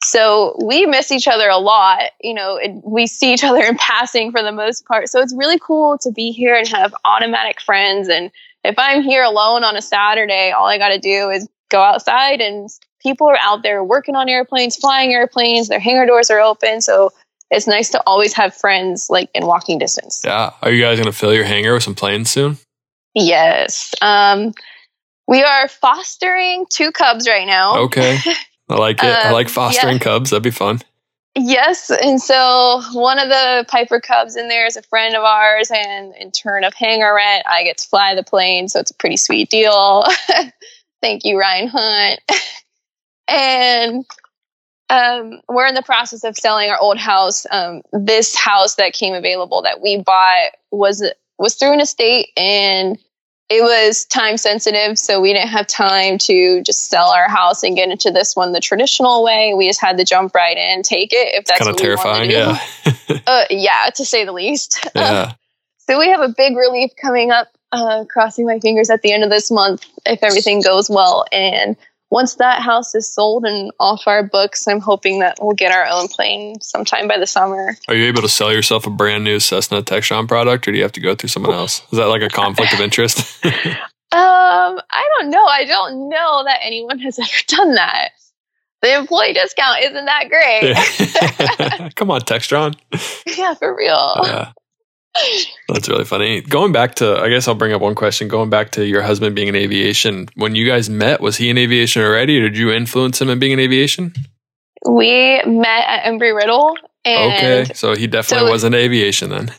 So we miss each other a lot. You know, we see each other in passing for the most part. So it's really cool to be here and have automatic friends. And if I'm here alone on a Saturday, all I got to do is go outside and people are out there working on airplanes, flying airplanes, their hangar doors are open. So it's nice to always have friends like in walking distance. Yeah. Are you guys going to fill your hangar with some planes soon? Yes. Um, we are fostering two cubs right now. Okay. I like it. Um, I like fostering yeah. cubs. That'd be fun. Yes, and so one of the Piper Cubs in there is a friend of ours, and in turn of hangar rent, I get to fly the plane, so it's a pretty sweet deal. Thank you, Ryan Hunt. and um, we're in the process of selling our old house. Um, this house that came available that we bought was was through an estate, and it was time sensitive, so we didn't have time to just sell our house and get into this one the traditional way. We just had to jump right in, take it if that's kind of terrifying. Yeah, uh, yeah, to say the least. Yeah. so we have a big relief coming up. Uh, crossing my fingers at the end of this month if everything goes well, and once that house is sold and off our books, I'm hoping that we'll get our own plane sometime by the summer. Are you able to sell yourself a brand new Cessna Textron product, or do you have to go through someone else? Is that like a conflict of interest? um, I don't know. I don't know that anyone has ever done that. The employee discount isn't that great. Come on, Textron. yeah, for real. Yeah. That's really funny. Going back to, I guess I'll bring up one question. Going back to your husband being in aviation, when you guys met, was he in aviation already, or did you influence him in being in aviation? We met at Embry Riddle. okay, so he definitely so, was in aviation then.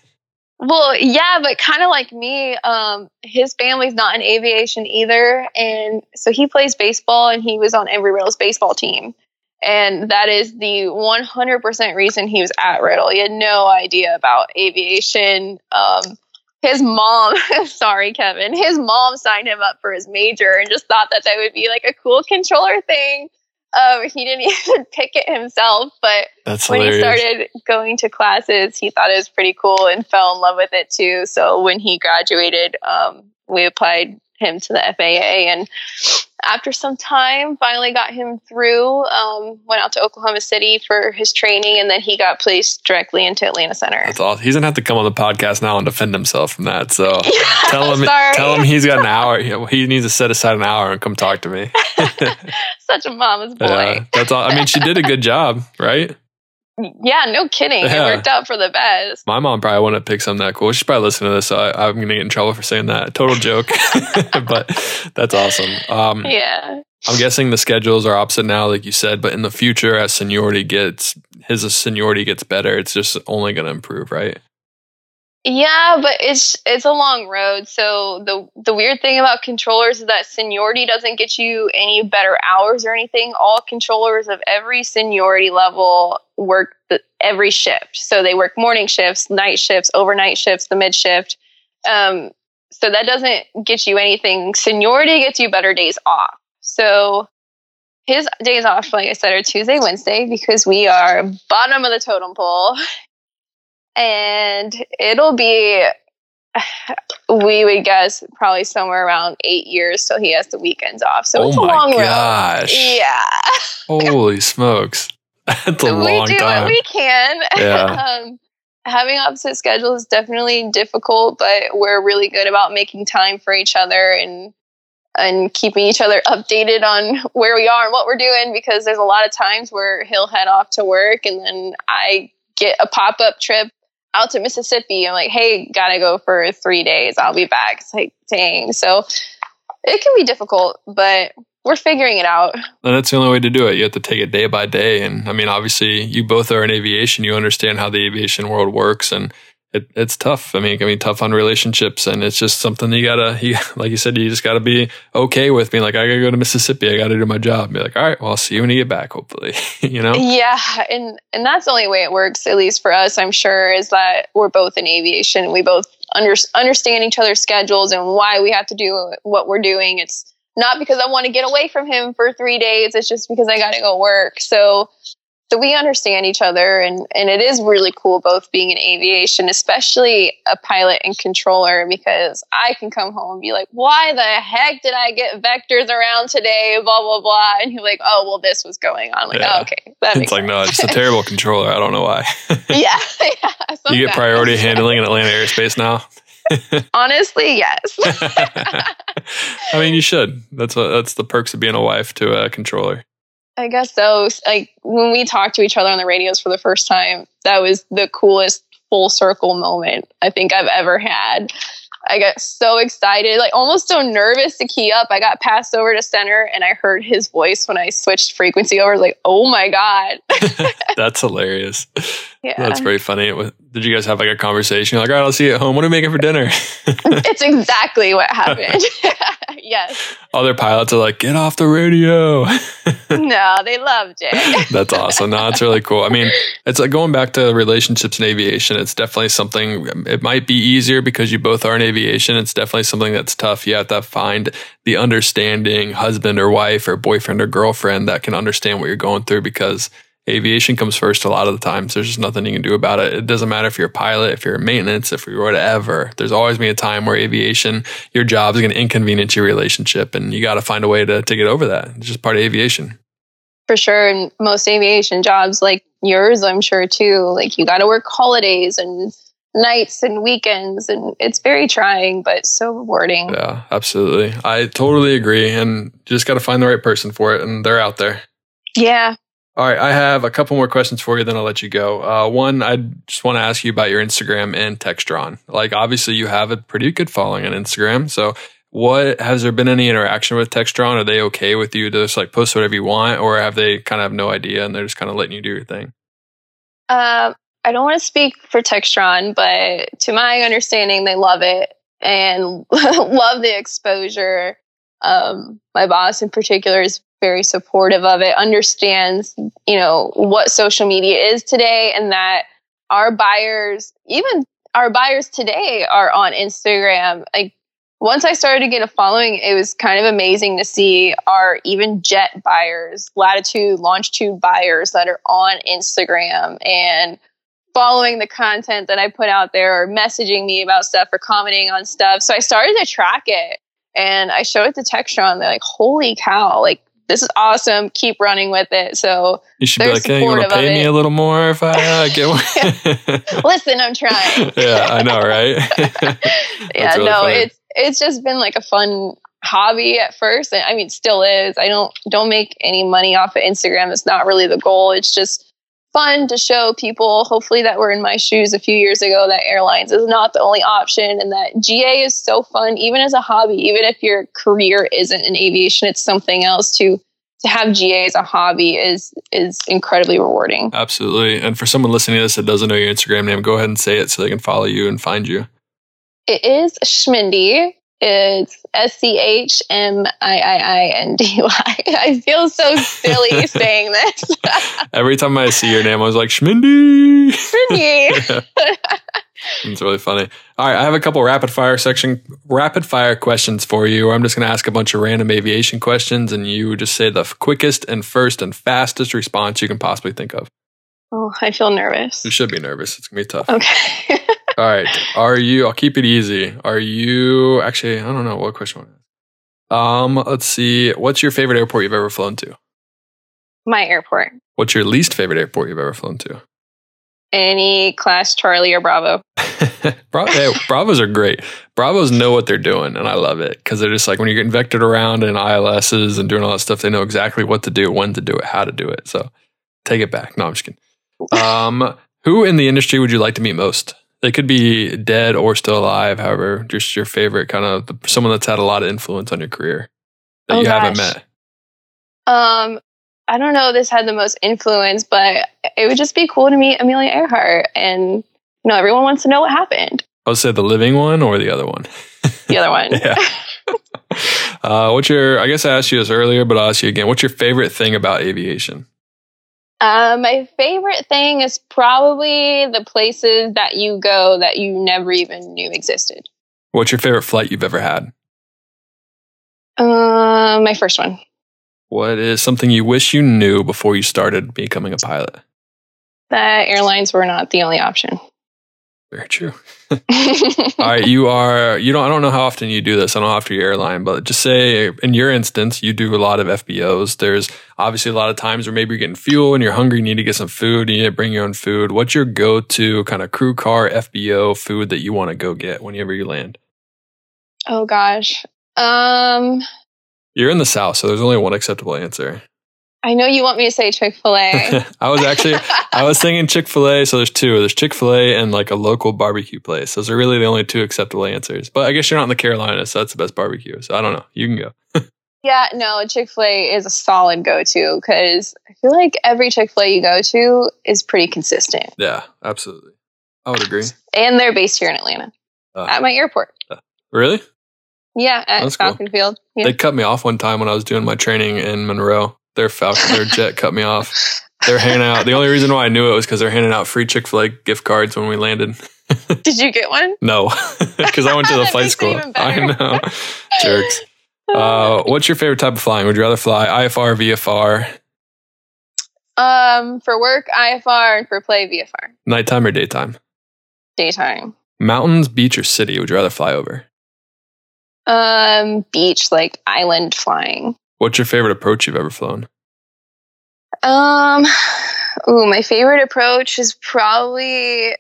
Well, yeah, but kind of like me, um, his family's not in aviation either, and so he plays baseball, and he was on Embry Riddle's baseball team. And that is the 100% reason he was at Riddle. He had no idea about aviation. Um, his mom, sorry, Kevin, his mom signed him up for his major and just thought that that would be like a cool controller thing. Um, he didn't even pick it himself, but That's when hilarious. he started going to classes, he thought it was pretty cool and fell in love with it too. So when he graduated, um, we applied him to the FAA and after some time finally got him through um, went out to oklahoma city for his training and then he got placed directly into atlanta center That's awesome. He's gonna have to come on the podcast now and defend himself from that. So tell him, Sorry. tell him he's got an hour. He he needs to set aside an hour and come talk to me. such a mama's boy Yeah, that's all. I mean, she did a good job, right? Yeah, no kidding. Yeah. It worked out for the best. My mom probably wouldn't pick something that cool. She's probably listening to this, so I, I'm gonna get in trouble for saying that. Total joke, but that's awesome. Um, Yeah. I'm guessing the schedules are opposite now, like you said, but in the future, as seniority gets his seniority gets better, it's just only going to improve, right? Yeah, but it's it's a long road. So the the weird thing about controllers is that seniority doesn't get you any better hours or anything. All controllers of every seniority level work the, every shift. So they work morning shifts, night shifts, overnight shifts, the mid shift. Um, so that doesn't get you anything. Seniority gets you better days off. So his days off, like I said, are Tuesday, Wednesday because we are bottom of the totem pole and it'll be we would guess probably somewhere around eight years till he has the weekends off so Oh it's a long gosh. road yeah Holy smokes. That's a we long do time. what we can Yeah. um, having opposite schedules is definitely difficult but we're really good about making time for each other and and keeping each other updated on where we are and what we're doing because there's a lot of times where he'll head off to work and then I get a pop up trip out to Mississippi. I'm like, hey, gotta go for three days. I'll be back. It's like, dang. So it can be difficult, but we're figuring it out. And that's the only way to do it. You have to take it day by day. And I mean, obviously, you both are in aviation. You understand how the aviation world works, and it, it's tough. I mean, it can be tough on relationships, and it's just something you gotta, you, like you said, you just gotta be okay with being like, I gotta go to Mississippi. I gotta do my job. Be like, all right, well, I'll see you when you get back. Hopefully, you know. Yeah, and and that's the only way it works, at least for us. I'm sure is that we're both in aviation. We both under, understand each other's schedules and why we have to do what we're doing. It's not because I want to get away from him for three days. It's just because I got to go work. So so we understand each other, and and it is really cool both being in aviation, especially a pilot and controller, because I can come home and be like, why the heck did I get vectors around today? Blah blah blah, and he's like, oh well, this was going on. I'm like, Yeah. oh, okay, that It's like, sense. no, just a terrible controller. I don't know why. yeah, yeah. you get priority handling in Atlanta airspace now. Honestly, yes. I mean, you should. That's what that's the perks of being a wife to a controller. I guess so. Like when we talked to each other on the radios for the first time, that was the coolest full circle moment I think I've ever had. I got so excited, like almost so nervous to key up. I got passed over to center and I heard his voice when I switched frequency over. Was like, oh my God. That's hilarious. Yeah. That's pretty funny. What- Did you guys have like a conversation? You're like, all right, I'll see you at home. What are we making for dinner? it's exactly what happened. yes. Other pilots are like, get off the radio. No, they loved it. That's awesome. No, it's really cool. I mean, it's like going back to relationships in aviation. It's definitely something, it might be easier because you both are in aviation. It's definitely something that's tough. You have to find the understanding husband or wife or boyfriend or girlfriend that can understand what you're going through because aviation comes first a lot of the times. There's just nothing you can do about it. It doesn't matter if you're a pilot, if you're in maintenance, if you're whatever. There's always be a time where aviation, your job is going to inconvenience your relationship and you got to find a way to, to get over that. It's just part of aviation. for sure and most aviation jobs like yours i'm sure too like you got to work holidays and nights and weekends and it's very trying but so rewarding Yeah, absolutely. I totally agree. And just got to find the right person for it. And they're out there. yeah All right. I have a couple more questions for you, then I'll let you go. Uh, one, I just want to ask you about your Instagram and Textron. Like, obviously, you have a pretty good following on Instagram. So, what has there been any interaction with Textron? Are they okay with you to just like post whatever you want, or have they kind of have no idea and they're just kind of letting you do your thing? um, i don't want to speak for textron but to my understanding they love it and love the exposure um, my boss in particular is very supportive of it understands you know what social media is today and that our buyers even our buyers today are on Instagram. Like once I started to get a following, it was kind of amazing to see our even jet buyers, latitude, longitude buyers that are on Instagram and following the content that I put out there or messaging me about stuff or commenting on stuff. So I started to track it and I showed it to Textron. They're like, holy cow, like this is awesome. Keep running with it. So you should be like, hey, you want to pay me a little more if I uh, get one? Listen, I'm trying. yeah, I know, right? yeah, really no, funny. it's it's just been like a fun hobby at first. I mean, still is. I don't don't make any money off of Instagram. It's not really the goal. It's just fun to show people, hopefully, that were in my shoes a few years ago that airlines is not the only option and that GA is so fun, even as a hobby, even if your career isn't in aviation, it's something else to to have GA as a hobby is is incredibly rewarding. Absolutely. And for someone listening to this that doesn't know your Instagram name, go ahead and say it so they can follow you and find you. It is Schmindy. It's S C H M I I I N D Y. I feel so silly saying this. Every time I see your name, I was like, Schmindy. Schmindy. it's really funny. All right, I have a couple rapid fire section, rapid fire questions for you. I'm just going to ask a bunch of random aviation questions, and you just say the quickest and first and fastest response you can possibly think of. Oh, I feel nervous. You should be nervous. It's gonna be tough. Okay. All right. Are you? I'll keep it easy. Are you? Actually, I don't know what question. Um, let's see. What's your favorite airport you've ever flown to? My airport. What's your least favorite airport you've ever flown to? Any class Charlie or Bravo. Bravo hey, Bravos are great. Bravos know what they're doing, and I love it because they're just like when you're getting vectored around in ILSs and doing all that stuff, they know exactly what to do, when to do it, how to do it. So take it back. No, I'm just kidding. Um, who in the industry would you like to meet most? They could be dead or still alive. However, just your favorite kind of someone that's had a lot of influence on your career that oh, you gosh. haven't met. Um, I don't know. This had the most influence, but it would just be cool to meet Amelia Earhart, and you know, everyone wants to know what happened. I would say the living one or the other one. The other one. yeah. uh, what's your? I guess I asked you this earlier, but I'll ask you again. What's your favorite thing about aviation? Uh, my favorite thing is probably the places that you go that you never even knew existed. What's your favorite flight you've ever had? Uh, my first one. What is something you wish you knew before you started becoming a pilot? That airlines were not the only option. Very true. All right, you are you don't I don't know how often you do this. I don't know after your airline, but just say in your instance, you do a lot of FBOs. There's obviously a lot of times where maybe you're getting fuel and you're hungry, you need to get some food, you need to bring your own food. What's your go-to kind of crew car FBO food that you want to go get whenever you land? Oh gosh. Um You're in the south, so there's only one acceptable answer. I know you want me to say Chick Fil A. I was actually I was thinking Chick Fil A. So there's two. There's Chick Fil A and like a local barbecue place. Those are really the only two acceptable answers. But I guess you're not in the Carolinas, so that's the best barbecue. So I don't know. You can go. yeah, no, Chick Fil A is a solid go to because I feel like every Chick Fil A you go to is pretty consistent. Yeah, absolutely. I would agree. And they're based here in Atlanta uh, at my airport. Uh, really? Yeah, at That's Falcon cool. Field. Yeah. They cut me off one time when I was doing my training in Monroe their Falcon, their jet cut me off. They're handing out. The only reason why I knew it was because they're handing out free Chick Fil A gift cards when we landed. Did you get one? No, because I went to the flight school. I know, jerks. Uh, what's your favorite type of flying? Would you rather fly IFR, VFR? Um, for work, IFR, and for play, VFR. Nighttime or daytime? Daytime. Mountains, beach, or city? Would you rather fly over? Um, beach, like island flying. What's your favorite approach you've ever flown? Um, ooh, my favorite approach is probably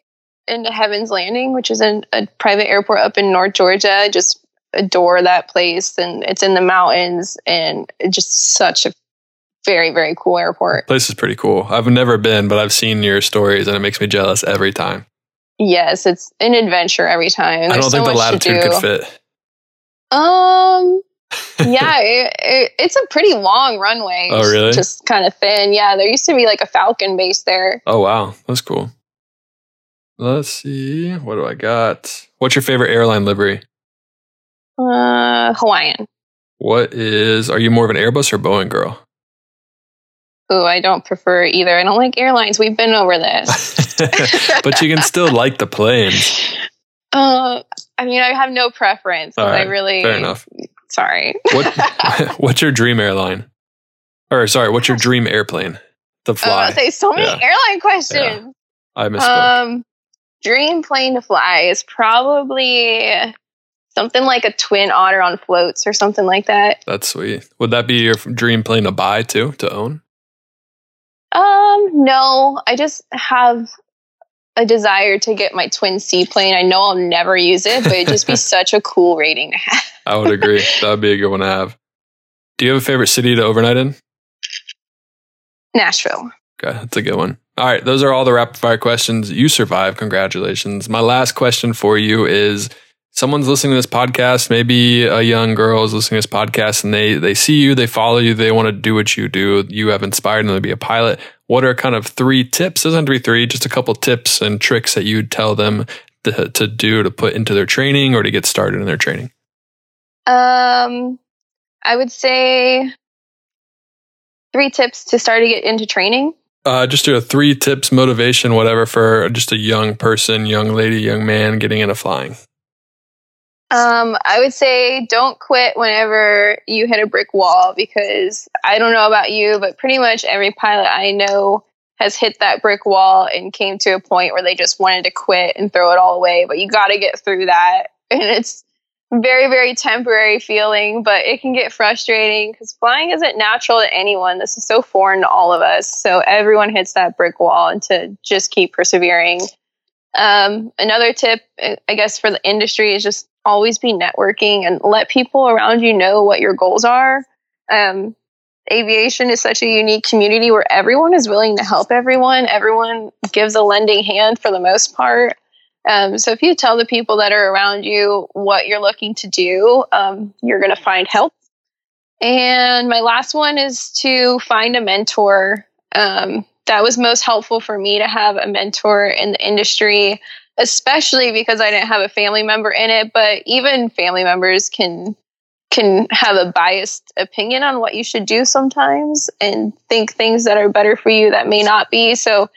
into Heaven's Landing, which is in a private airport up in North Georgia. Just adore that place, and it's in the mountains, and it's just such a very very cool airport. Place is pretty cool. I've never been, but I've seen your stories, and it makes me jealous every time. Yes, it's an adventure every time. There's I don't so think the latitude could fit. Um, yeah, it, it, it's a pretty long runway. Oh, really? Just kind of thin. Yeah, there used to be like a Falcon base there. Oh, wow. That's cool. Let's see. What do I got? What's your favorite airline livery? Uh, Hawaiian. What is, are you more of an Airbus or Boeing girl? Ooh, I don't prefer either. I don't like airlines. We've been over this. but you can still like the planes. Uh, I mean, I have no preference. Right, I really. Fair enough. Sorry. What What's your dream airline? Or sorry, what's your dream airplane to I was fly? to say so many Yeah. airline questions. I misspoke. Um, dream plane to fly is probably something like a twin otter on floats or something like that. That's sweet. Would that be your dream plane to buy too, to own? Um, no, I just have a desire to get my twin seaplane. I know I'll never use it, but it'd just be such a cool rating to have. I would agree. that would be a good one to have. Do you have a favorite city to overnight in? Nashville. Okay, that's a good one. All right, those are all the rapid fire questions. You survived. Congratulations. My last question for you is someone's listening to this podcast, maybe a young girl is listening to this podcast and they they see you, they follow you, they want to do what you do. You have inspired them to be a pilot. What are kind of three tips? Doesn't have to be three, just a couple tips and tricks that you'd tell them to, to do to put into their training or to get started in their training? Um, I would say three tips to start to get into training. Uh, just do a three tips, motivation, whatever, for just a young person, young lady, young man getting into flying. Um, I would say don't quit whenever you hit a brick wall because I don't know about you, but pretty much every pilot I know has hit that brick wall and came to a point where they just wanted to quit and throw it all away. But you got to get through that. And it's very, very temporary feeling, but it can get frustrating because flying isn't natural to anyone. This is so foreign to all of us. So everyone hits that brick wall and to just keep persevering. Um, another tip, I guess, for the industry is just always be networking and let people around you know what your goals are. Um, aviation is such a unique community where everyone is willing to help everyone. Everyone gives a lending hand for the most part. Um, so if you tell the people that are around you what you're looking to do, um, you're going to find help. And my last one is to find a mentor. Um, that was most helpful for me to have a mentor in the industry, especially because I didn't have a family member in it. But even family members can can have a biased opinion on what you should do sometimes and think things that are better for you that may not be. So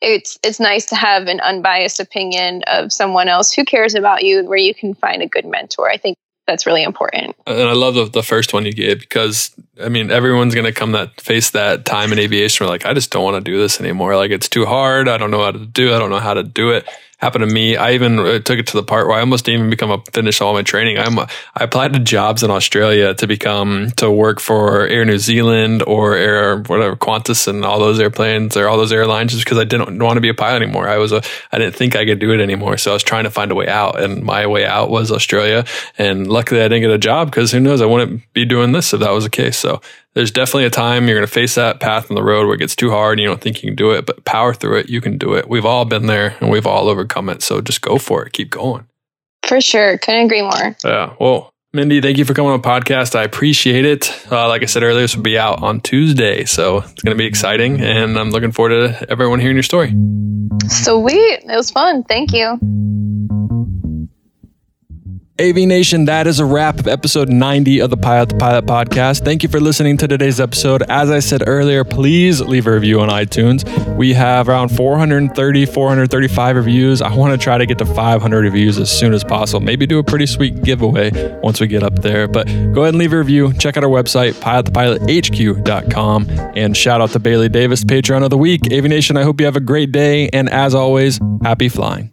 it's it's nice to have an unbiased opinion of someone else who cares about you where you can find a good mentor. I think that's really important. And I love the, the first one you gave because I mean everyone's gonna come that face that time in aviation where like I just don't want to do this anymore. Like it's too hard. I don't know how to do. I don't know how to do it. Happened to me. I even uh, took it to the part where I almost didn't even become a finish all my training. I'm a, I applied to jobs in Australia to become to work for Air New Zealand or Air whatever Qantas and all those airplanes or all those airlines just because I didn't want to be a pilot anymore. I was a I didn't think I could do it anymore. So I was trying to find a way out, and my way out was Australia. And luckily, I didn't get a job because who knows? I wouldn't be doing this if that was the case. So there's definitely a time you're going to face that path on the road where it gets too hard and you don't think you can do it, but power through it. You can do it. We've all been there and we've all overcome it. So just go for it. Keep going. For sure. Couldn't agree more. Yeah. Well, Mindy, thank you for coming on the podcast. I appreciate it. Uh, like I said earlier, this will be out on Tuesday. So it's going to be exciting. And I'm looking forward to everyone hearing your story. Sweet. It was fun. Thank you. AV Nation, that is a wrap of episode 90 of the Pilot to Pilot podcast. Thank you for listening to today's episode. As I said earlier, please leave a review on iTunes. We have around 430, 435 reviews. I want to try to get to 500 reviews as soon as possible. Maybe do a pretty sweet giveaway once we get up there. But go ahead and leave a review. Check out our website, pilottopilothq.com. And shout out to Bailey Davis, Patreon of the Week. AV Nation, I hope you have a great day. And as always, happy flying.